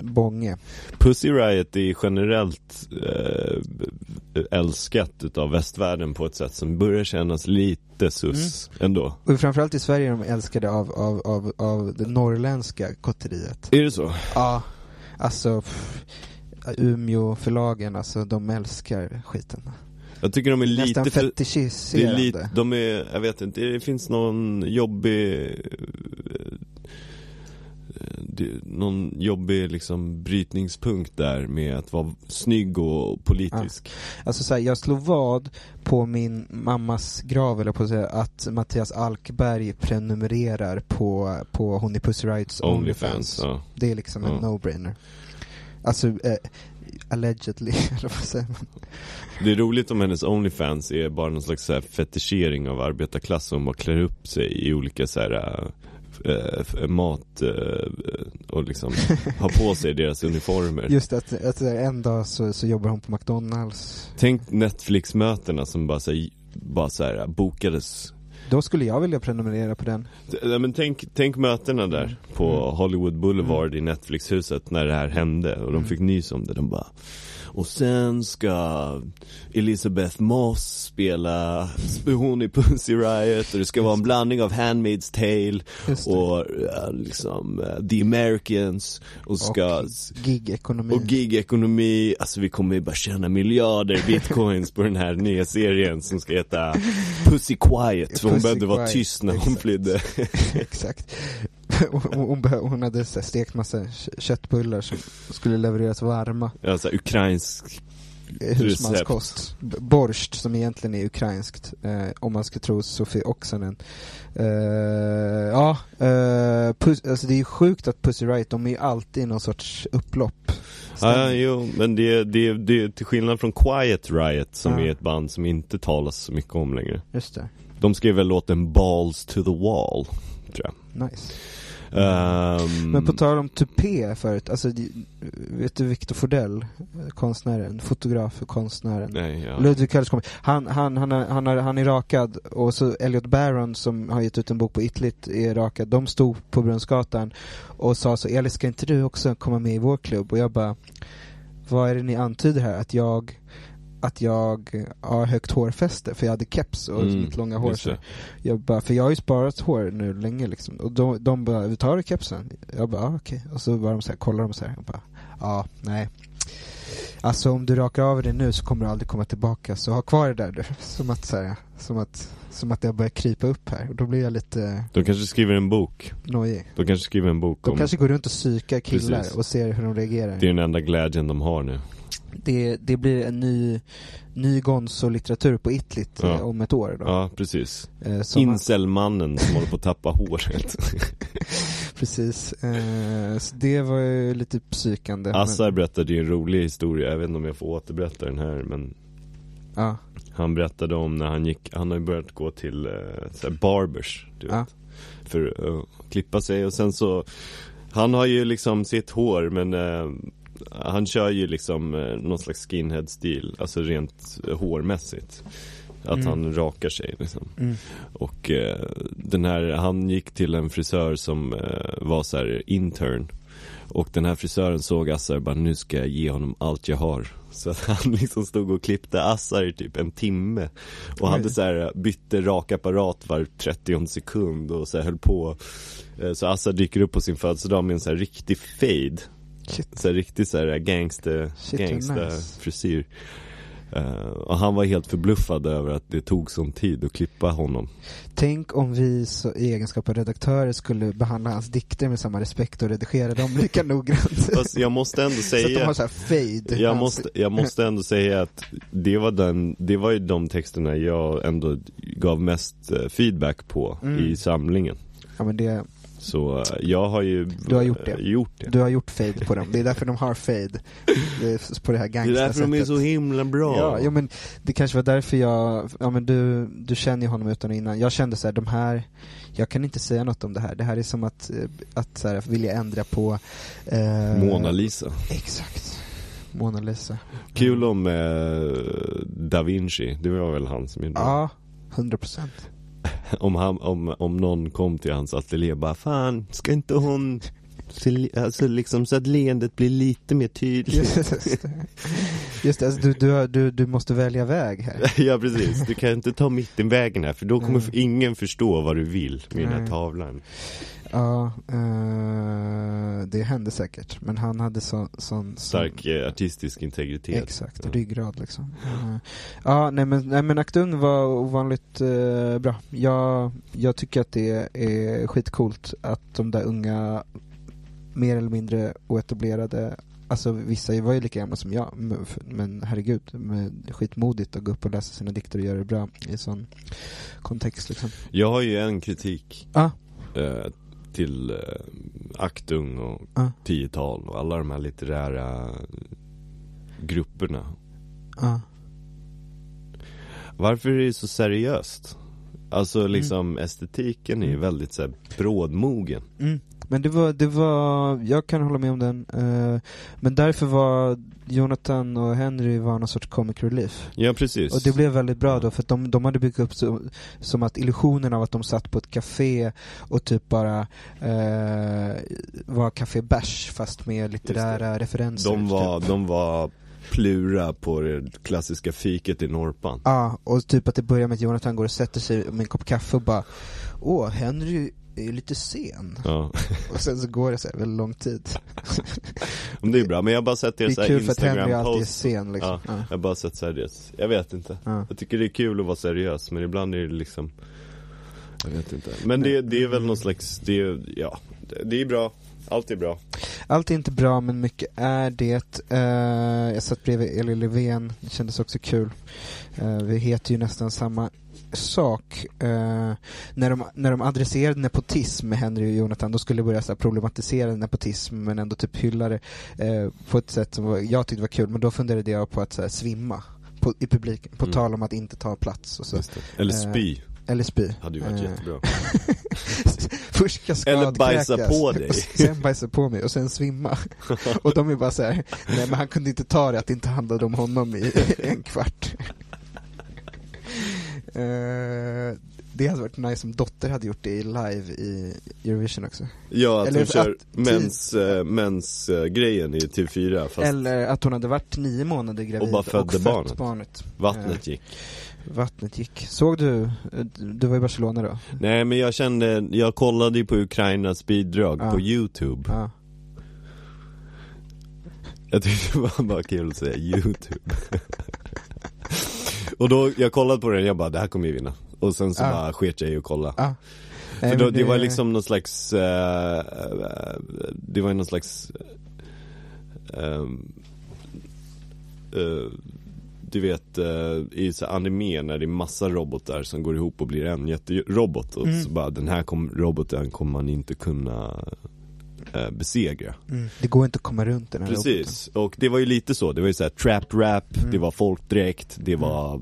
bånge. Pussy Riot är generellt eh, älskat utav västvärlden på ett sätt som börjar kännas lite sus Mm. ändå. Och framförallt i Sverige är de älskade av, av, av, av det norrländska kotteriet. Är det så? Ja, alltså pff, Umeå-förlagen, alltså de älskar skiten. Jag tycker de är Nästan lite för... Det är lite, de är, jag vet inte, det finns någon jobbig någon jobbig liksom brytningspunkt där med att vara snygg och politisk. Alltså så här, jag slår vad på min mammas grav, eller på att säga, att Mattias Alkberg prenumererar på, på hon i Pussy Rights Onlyfans, Onlyfans. ja. Det är liksom en Ja. no-brainer. Alltså, eh, allegedly, eller vad säger man? Det är roligt om hennes Onlyfans är bara någon slags så fetischering av arbetarklassen. Hon bara klär upp sig i olika så här äh, mat äh, och liksom har på sig deras uniformer. Just att, att en dag så, så jobbar hon på McDonalds. Tänk Netflix-mötena som bara så bara så här bokades. Då skulle jag vilja prenumerera på den. Nej, men tänk, tänk mötena där på Mm. Hollywood Boulevard i Netflix-huset när det här hände och de Mm. fick nys om det. De bara och sen ska Elizabeth Moss spela hon i Pussy Riot och det ska vara en blandning av Handmaid's Tale och liksom eh, The Americans och ska Och gig-ekonomi. och gig-ekonomi, alltså vi kommer ju bara tjäna miljarder bitcoins på den här nya serien som ska heta Pussy Quiet, för hon Pussy behövde vara tyst när hon flydde. Exakt. Hon, hon, hade så stekt massa kö- köttbullar som skulle levereras varma. Alltså ukrainsk, Eh, Husmanskost. B- Borscht som egentligen är ukrainskt. Eh, om man ska tro Sofie Oksanen. Eh, ja, eh, pus, alltså det är ju sjukt att Pussy Riot, de är ju alltid någon sorts upplopp. ja jo, men det, det, det till skillnad från Quiet Riot som Ja. är ett band som inte talas så mycket om längre. Just det. De skrev väl låten Balls to the Wall, tror jag. Nice. Ehm, Men på tal om tupé förut, alltså vet du Victor Fordell, konstnären, fotograf, konstnären. Nej, ja. Ludwig Kölsch kommer. Han, han, han, han, han är rakad och så Elliot Barron som har gett ut en bok på Itlit är rakad. De stod på Brunnsgatan och sa så, Elis ska inte du också komma med i vår klubb? Och jag bara, vad är det ni antyder här? Att jag att jag har högt hårfäste för jag hade keps och Mm, mitt långa hår. Så jag bara, för jag har ju sparat hår nu länge liksom. Och de, de bara, vi tar du kepsen? Jag bara, ah, okej. Och så var de så här, kollar de så här. Jag bara, ja, nej. Alltså om du rakar av det nu så kommer du aldrig komma tillbaka. Så ha kvar det där du. Som att, så här, som att, som att jag börjar krypa upp här. Och då blir jag lite De kanske skriver en bok. nojig. De kanske skriver en bok De om, kanske går runt och psykar killar Precis. och ser hur de reagerar. det är den enda glädjen de har nu. Det, det blir en ny, ny Gonzo-litteratur på Itlit Ja. eh, om ett år då. Ja, precis. Eh, som som håller på att tappa håret. Precis. Eh, så det var ju lite psykande. men- Assar berättade ju en rolig historia, jag vet inte om jag får återberätta den här men Ja, Han berättade om när han gick, han har ju börjat gå till eh, barbers, du vet. Ja. För att klippa sig och sen så Han har ju liksom sitt hår men eh, Han kör ju liksom eh, någon slags skinhead-stil, alltså rent eh, hårmässigt. Att Mm. han rakar sig liksom. Mm. Och eh, den här, han gick till en frisör som eh, var så här intern. Och den här frisören såg Assar och bara, nu ska jag ge honom allt jag har. Så att han liksom stod och klippte Assar i typ en timme. Och hade så här, bytte rakapparat var 30 sekund och så här höll på. Eh, Så Assar dyker upp på sin födelsedag med en så här riktig fade Shit. Så här riktig så här gangster, Shit, vad gangsta nice. frisyr Eh, Och han var helt förbluffad över att det tog sån tid att klippa honom Tänk om vi så, i egenskap av redaktörer skulle behandla hans dikter med samma respekt och redigera dem lika noggrant. Fast jag måste ändå så att de säga har så här fade. jag måste, jag måste ändå säga att det var, den, det var ju de texterna jag ändå gav mest eh, feedback på Mm. i samlingen Ja men det, Så eh, jag har ju Du har gjort det. eh, gjort det. Du har gjort fade på dem. Det är därför de har fade. Det på det här Det är gangsta därför de är så himla bra. Ja, jo, men det kanske var därför jag, ja men du, du känner ju honom utan och innan. Jag kände så här, de här, jag kan inte säga något om det här. Det här är som att, eh, att så här, vilja ändra på... Eh, Mona Lisa. Exakt. Mona Lisa. Kul om eh, Da Vinci, det var väl han som gjorde det. Ja, 100 procent. Om, han, om, om någon kom till hans ateljé och bara Fan, ska inte hon Alltså liksom så att leendet blir lite mer tydligt. Just det. Just det, alltså, du, du, du, du måste välja väg här. ja precis, du kan inte ta mittenvägen här för då kommer Mm. ingen förstå vad du vill med den här tavlan. Ja, eh, det hände säkert. Men han hade så, sån... Stark eh, artistisk integritet. Exakt, Ja. ryggrad liksom. Eh, Ja, nej men, nej, men Aktung var ovanligt eh, bra. Jag, jag tycker att det är skitcoolt att de där unga, mer eller mindre oetablerade, alltså vissa var ju lika gamla som jag, men- men herregud, med skitmodigt att gå upp och läsa sina dikter och göra det bra i sån kontext liksom. Jag har ju en kritik Ja. eh, till eh, Aktung och Ja. Tiotal och alla de här litterära grupperna. Ja. Varför är det så seriöst? Alltså liksom estetiken är ju Mm. väldigt så här brådmogen. Mm. Men det var, det var, jag kan hålla med om den. eh, men därför var Jonathan och Henry var någon sorts comic relief. Ja precis. Och det blev väldigt bra då, för att de, de hade byggt upp så, som att illusionen av att de satt på ett café och typ bara eh, var Café Bärs fast med litterära referenser. de, var, typ. de var plura på det klassiska fiket i Norpan. Ja, och typ att det börjar med att Jonathan går och sätter sig med en kopp kaffe och bara Åh, Henry är ju lite sen. Ja. Och sen så går det så här väldigt lång tid. Men det är bra, men jag har bara sett Det så här att Henry alltid är sen liksom. Ja, Ja. jag har bara sett seriös. Jag vet inte. Ja. Jag tycker det är kul att vara seriös, men ibland är det liksom Jag vet inte. Men det, det är väl någon slags, det är, ja, det- det är bra. Allt är bra. Allt är inte bra men mycket är det. Eh, jag satt bredvid Elin Löfven, det kändes också kul. Eh, vi heter ju nästan samma sak. Eh, när, de, när de adresserade nepotism med Henry och Jonathan, då skulle jag börja så problematisera nepotism men ändå typ hylla det eh, på ett sätt som var, jag tyckte var kul, men då funderade jag på att så här, svimma på, i publiken, på Mm. tal om att inte ta plats och så. Eller Eh, spy, Eller spy. hade ju varit Eh, jättebra. Först ska Eller bajsa på dig. Sen bajsa på mig och sen svimma. Och de är bara så här, nej men han kunde inte ta det att det inte handlade om honom i en kvart. Eh, det hade varit nice om Dotter hade gjort det live i Eurovision också. Ja, att Eller de kör att- mens, äh, mens eh, grejen i TV4 fast Eller att hon hade varit nio månader gravid Och bara födde fött barnet. barnet. vattnet gick. Eh, vattnet gick. Såg du, eh, du var i Barcelona då? Nej men jag kände, jag kollade ju på Ukrainas bidrag Ja. på youtube. Ja. Jag tyckte det var bara kul att säga youtube. och då, jag kollade på den och jag bara, det här kommer ju vinna. Och sen så Ja. bara sket jag i att kolla. Ja. För då, det var liksom någon slags, eh, det var någon slags, eh, du vet eh, i så anime när det är massa robotar som går ihop och blir en jätterobot och Mm. så bara den här kom, roboten kommer man inte kunna eh, besegra. Mm. Det går inte att komma runt den här roboten. Precis, och det var ju lite så, det var ju såhär trap rap, Mm. det var folkdräkt, det var eh,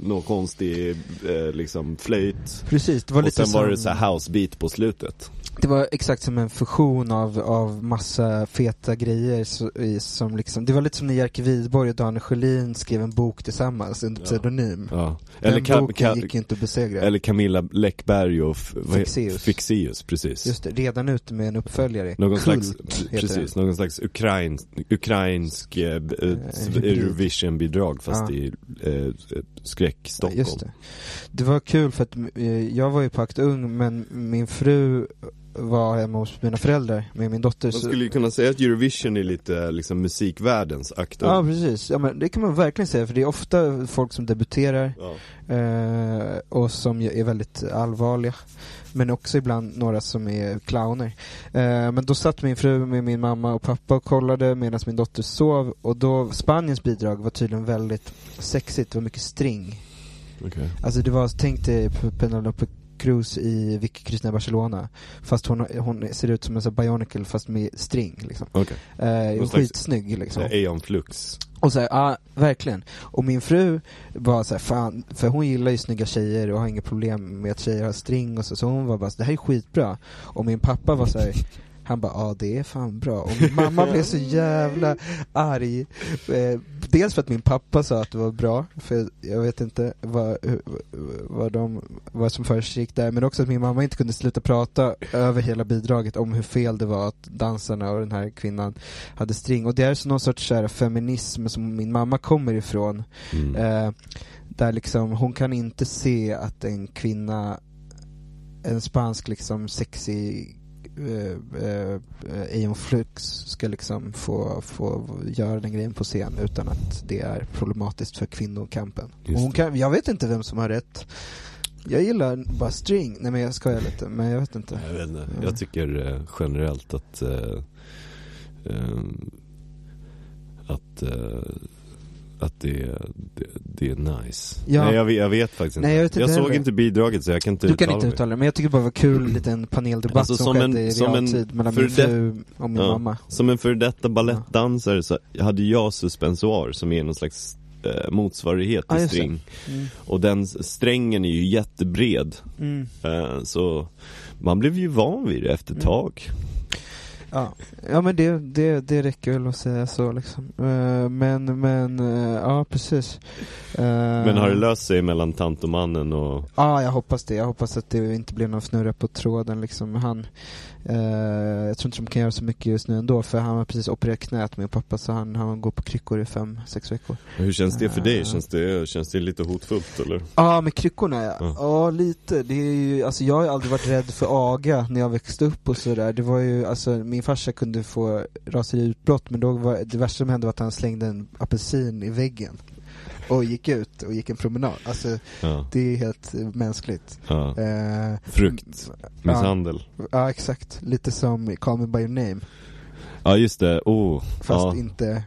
någon konstig eh, liksom flöjt Precis, det var och lite sen som... var det så här house beat på slutet. Det var exakt som en fusion av, av massa feta grejer så, i, som liksom, det var lite som när Jerker Widborg och Daniel Sjölin skrev en bok tillsammans under Ja. pseudonym. Ja. Den Eller, Ka- boken Ka- gick ju inte att besegra. eller Camilla Läckberg och f- vad he- Fixeus. Fixeus, precis. Just det, redan ute med en uppföljare. Någon Kult slags, precis, den. någon slags ukrainsk, ukrainsk eh, eh, hybrid. Eurovision-bidrag fast Ja. i eh, skräck Stockholm. Just det. Det var kul för att eh, jag var ju på Akt Ung men min fru var hemma hos mina föräldrar med min dotter. Man skulle ju kunna säga att Eurovision är lite liksom musikvärldens akt Ja precis, ja, men det kan man verkligen säga för det är ofta folk som debuterar ja. eh, och som är väldigt allvarliga. Men också ibland några som är clowner. Eh, men då satt min fru med min mamma och pappa och kollade medan min dotter sov och då, Spaniens bidrag var tydligen väldigt sexigt, det var mycket string. Okej. Alltså det var, tänk dig Penelope Cruz i Vicky Cristina Barcelona. Fast hon, hon ser ut som en sån Bionicle fast med string liksom. Okej. Eh, skitsnygg liksom. Aeon Flux. Och så här, ja, verkligen. Och min fru var så här, fan, för hon gillar ju snygga tjejer och har inga problem med att tjejer har string och så, så hon var bara, det här är skitbra. Och min pappa var så här, han bara, ja det är fan bra. Och min mamma blev så jävla arg. Eh, dels för att min pappa sa att det var bra, för jag vet inte vad, vad, de, vad som försiggick där, men också att min mamma inte kunde sluta prata över hela bidraget om hur fel det var att dansarna och den här kvinnan hade string. Och det är så någon sorts så feminism som min mamma kommer ifrån. Mm. Eh, där liksom, hon kan inte se att en kvinna, en spansk liksom sexig eh, eh, Aeon Flux ska liksom få, få göra den grejen på scen utan att det är problematiskt för kvinnokampen. Och hon kan, jag vet inte vem som har rätt. Jag gillar bara string, nej men jag skojar lite, men jag vet inte. Jag vet inte. Jag tycker eh, generellt att eh, ehm, att eh, att det, det, det är nice. Ja. Nej jag vet, jag vet faktiskt inte. Nej, jag vet inte såg heller. inte bidraget så jag kan inte Du kan inte uttala det, men jag tycker bara det var kul, en liten paneldebatt Alltså, som, som en- skedde i en realtid mellan för min det- fru och min Ja. mamma. Som en före detta balettdansare så hade jag suspensoar som är någon slags eh, motsvarighet till det. string. Mm. Och den strängen är ju jättebred. Mm. Eh, så man blev ju van vid det efter ett Mm. tag. Ja, ja men det, det, det räcker väl att säga så liksom. Eh, men, men, eh, ja precis. Eh, Men har det löst sig mellan tantomannen och Ja, jag hoppas det. Jag hoppas att det inte blir någon snurra på tråden liksom. Han, jag tror inte de kan göra så mycket just nu ändå, för han har precis opererat knät min pappa, så han, han går på kryckor i fem, sex veckor. hur känns det för dig? Eh. Känns det, känns det lite hotfullt eller? Ja, med kryckorna ja. Ja. Ja, lite. Det är ju, alltså jag har ju aldrig varit rädd för aga när jag växte upp och sådär. Det var ju, alltså min farsa kunde få raseriutbrott, men då var det värsta som hände var att han slängde en apelsin i väggen. Och gick ut och gick en promenad. Alltså, Ja, det är helt mänskligt. ja. Eh, Frukt, misshandel. ja, exakt. Lite som Call Me By Your Name. Ja just det, oh, Fast ja, inte,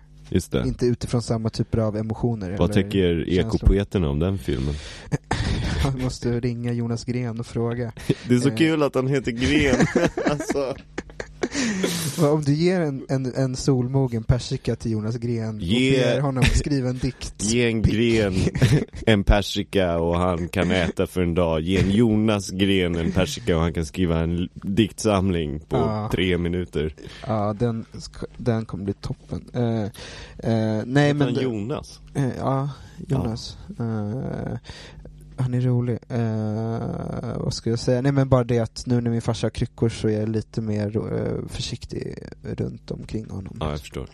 inte utifrån samma typer av emotioner. Vad tycker ekopoeterna om den filmen? Han måste ringa Jonas Gren och fråga. Det är så Eh. kul att han heter Gren. alltså. Om du ger en, en, en solmogen persika till Jonas Gren och Ge- ber honom skriva en dikt. Ge en gren en persika och han kan äta för en dag. Ge en Jonas Gren en persika och han kan skriva en diktsamling på Ja. tre minuter. Ja, den, den kommer bli toppen. Eh, eh, nej men... Jonas. Eh, ja, Jonas. Eh, han är rolig. Eh, vad ska jag säga? Nej men bara det att nu när min farsa har kryckor så är jag lite mer eh, försiktig runt omkring honom. Ja, jag förstår.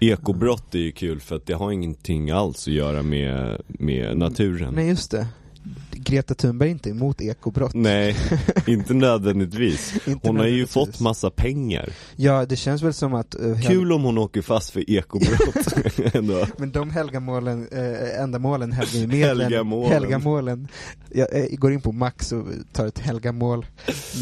Ekobrott är ju kul för att det har ingenting alls att göra med, med naturen. Nej just det. Greta Thunberg inte emot ekobrott. Nej, inte nödvändigtvis. Inte Hon har ju nödvändigtvis. fått massa pengar. Ja, det känns väl som att... hel- Kul om hon åker fast för ekobrott. Men de helgamålen, äh, ändamålen helgar ju medlen. Helgamålen. Helgamålen. Jag, eh, går in på Max och tar ett helgamål.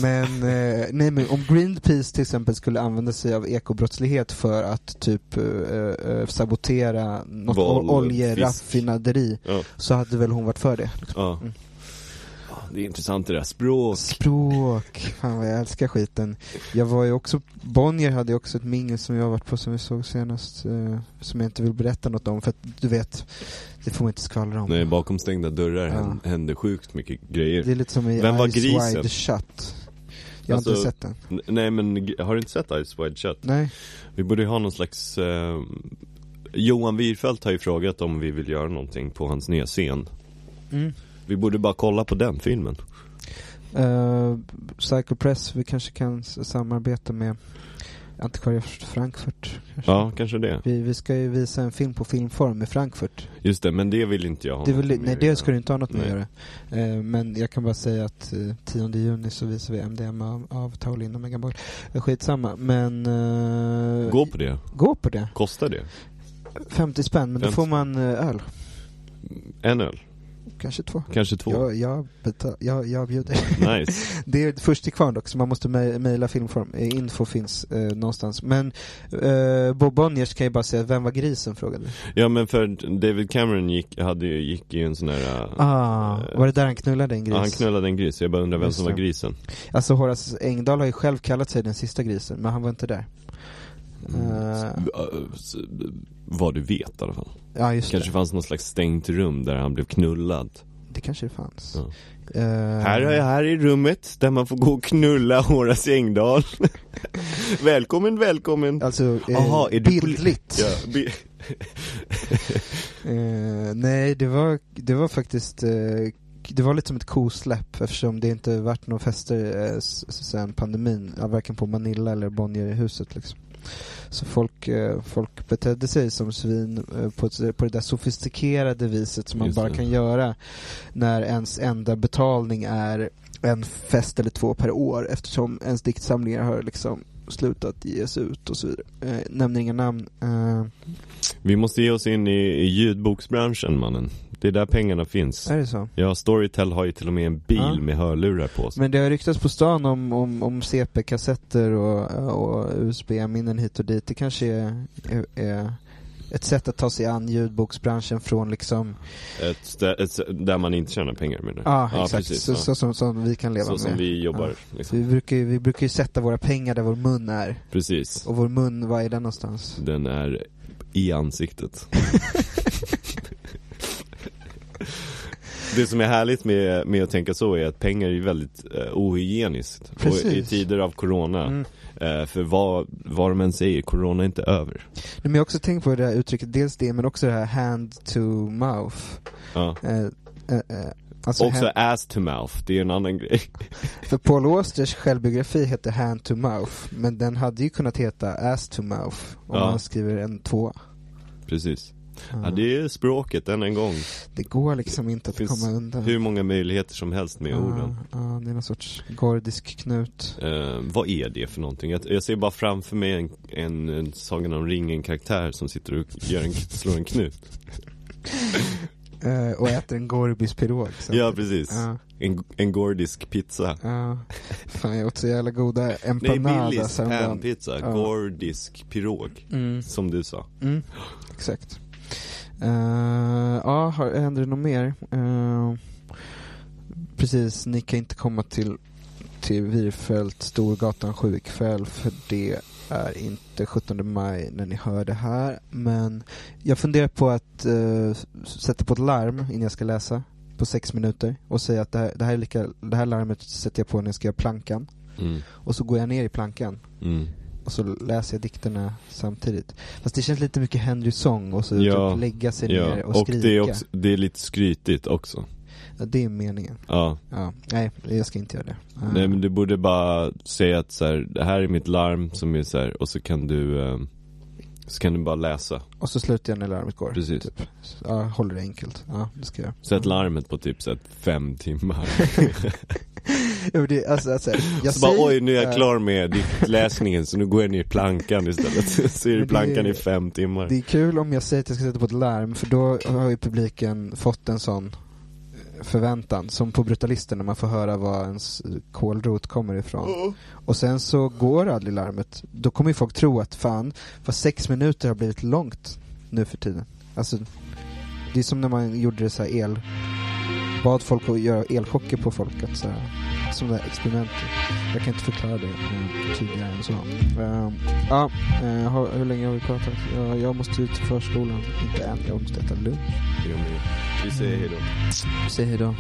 Men, eh, nej men om Greenpeace till exempel skulle använda sig av ekobrottslighet för att typ eh, sabotera något Val, oljeraffinaderi Ja. så hade väl hon varit för det. Ja. Mm. Det är intressant det där. Språk. Språk, fan vad jag älskar skiten. Jag var ju också, Bonnier hade ju också ett mingel som jag varit på som vi såg senast, eh, som jag inte vill berätta något om för att du vet, det får man inte skvallra om. Nej, bakom stängda dörrar Ja. hän- händer sjukt mycket grejer. Det är lite som i Vem var Eyes grisen? Wide Shut. Jag har Alltså- inte sett den. Nej men har du inte sett Ice Wide Shut? Nej. Vi borde ju ha någon slags eh, Johan Wirfelt har ju frågat om vi vill göra någonting på hans nya scen Mm. Vi borde bara kolla på den filmen Uh, Psycho Press, vi kanske kan samarbeta med Antikvariat Frankfurt. Kanske. Ja, kanske det Vi, vi ska ju visa en film på filmform i Frankfurt. Just det, men det vill inte jag ha Det något nej, det ska du inte ha något med att Nej. göra. Eh, men jag kan bara säga att uh, 10 juni så visar vi MDMA av, av Taolin och Megaball. Uh, skitsamma, men... eh, Gå på det, Gå på det. kostar det? 50 spänn, men då 50 får man eh, öl. En öl? Kanske två. Kanske två? Jag, jag, betal, jag, jag bjuder. Nice. Det är först till kvarn dock, så man måste mej- mejla filmform. Eh, Info finns eh, någonstans. Men eh, Bob Bonniers kan ju bara säga, vem var grisen? frågade Ja men för David Cameron gick, hade ju, gick i en sån här... äh, Ah, eh, var det där han knullade en gris? Ja, han knullade en gris, jag bara undrar vem Just som var grisen. Alltså Horace Engdahl har ju själv kallat sig den sista grisen, men han var inte där. Mm. Vad du vet i alla fall. Ja, just Kanske det. fanns någon slags stängt rum där han blev knullad. Det kanske det fanns. Ja. Eh, Här, är- här är rummet där man får gå och knulla Horace Engdahl. välkommen, välkommen. Alltså, eh, Aha, är bildligt. Ja, bi- Eh, nej, det var, det var faktiskt eh, det var lite som ett kosläpp eftersom det inte varit några fester eh, sen pandemin, ja, varken på Manilla eller Bonnierhuset liksom. Så folk, eh, folk betedde sig som svin eh, på, ett, på det där sofistikerade viset som man Just bara det. kan göra när ens enda betalning är en fest eller två per år eftersom ens diktsamlingar har liksom slutat ges ut och så vidare. Eh, nämner inga namn. Eh, Vi måste ge oss in i, i ljudboksbranschen mannen. Det är där pengarna finns. är det så? Ja, Storytel har ju till och med en bil Ja. med hörlurar på sig. Men det har ryktats på stan om, om, om CP-kassetter och, och USB-minnen hit och dit. Det kanske är, är, är ett sätt att ta sig an ljudboksbranschen från liksom... Ett, ett, där man inte tjänar pengar menar du? Ja, exakt. precis, så, ja. så, som, som vi kan leva Så med. som vi jobbar, Så liksom. vi, brukar ju, vi brukar ju sätta våra pengar där vår mun är. Precis. Och vår mun, var är den någonstans? Den är i ansiktet. Det som är härligt med, med att tänka så är att pengar är väldigt eh, ohygieniskt. Och i Precis. tider av corona, Mm. Eh, för vad, vad de än säger, corona är inte över. Nej, Men jag har också tänkt på det här uttrycket, dels det men också det här hand to mouth. Ja. Eh, eh, eh, alltså Också hand- ass to mouth, det är en annan grej. För Paul Austers självbiografi heter Hand to Mouth, men den hade ju kunnat heta Ass to Mouth om Ja. man skriver en tvåa. Precis. Ja. Ja, det är språket än en gång. Det går liksom inte att komma undan. hur många möjligheter som helst med orden. Ja, ja, det är någon sorts gordisk knut. Eh, vad är det för någonting? Jag, jag ser bara framför mig en, en, en Sagan om ringen-karaktär som sitter och gör en, slår en knut. Eh, och äter en Gorbis pirog. samtidigt. Ja, precis. Ja, En, en gordisk pizza. ja. Fan, jag åt så jävla goda Nej, empanadas Billys häromdagen. panpizza. Ja. Gordisk pirog. Mm. Som du sa. Mm, exakt. Eh, ja, händer det något mer? Eh, precis, ni kan inte komma till, till Virfält, Storgatan 7 ikväll för det är inte 17 maj när ni hör det här. Men jag funderar på att eh, sätta på ett larm innan jag ska läsa på sex minuter och säga att det här, det här, är lika, det här larmet sätter jag på när jag ska göra plankan. Mm. Och så går jag ner i plankan Mm. Och så läser jag dikterna samtidigt. Fast det känns lite mycket Henry Song och så Ja, typ lägga sig Ja, ner och, och skrika. det är, också, det är lite skrytigt också. Ja, det är meningen. Ja. Ja, nej, jag ska inte göra det. Ja. Nej men du borde bara säga att så här, det här är mitt larm som är så här, och så kan du eh, Så kan du bara läsa. Och så slutar jag när larmet går. Precis. Typ. Ja, håller det enkelt. Ja, det ska jag. Sätt larmet på typ så här, fem timmar. Ja, men det, alltså, alltså, jag så bara säger- oj nu är jag ja, klar med diktläsningen så nu går jag ner i plankan istället. så är det plankan i fem timmar. Det är kul om jag säger att jag ska sätta på ett larm, för då har ju publiken fått en sån förväntan, som på Brutalisten när man får höra var ens kålrot kommer ifrån. Och sen så går aldrig larmet. Då kommer ju folk tro att fan, vad sex minuter har blivit långt nu för tiden. Alltså, det är som när man gjorde det så här el... Bad folk att göra elchocker på folk, att så här, som det här experimentet. Jag kan inte förklara det eh, tydligare än så. Eh, ja, har, hur länge har vi pratat? Jag, jag måste ut till förskolan. Inte än, jag måste äta lunch. Jo, men Vi säger hejdå. Säg hejdå.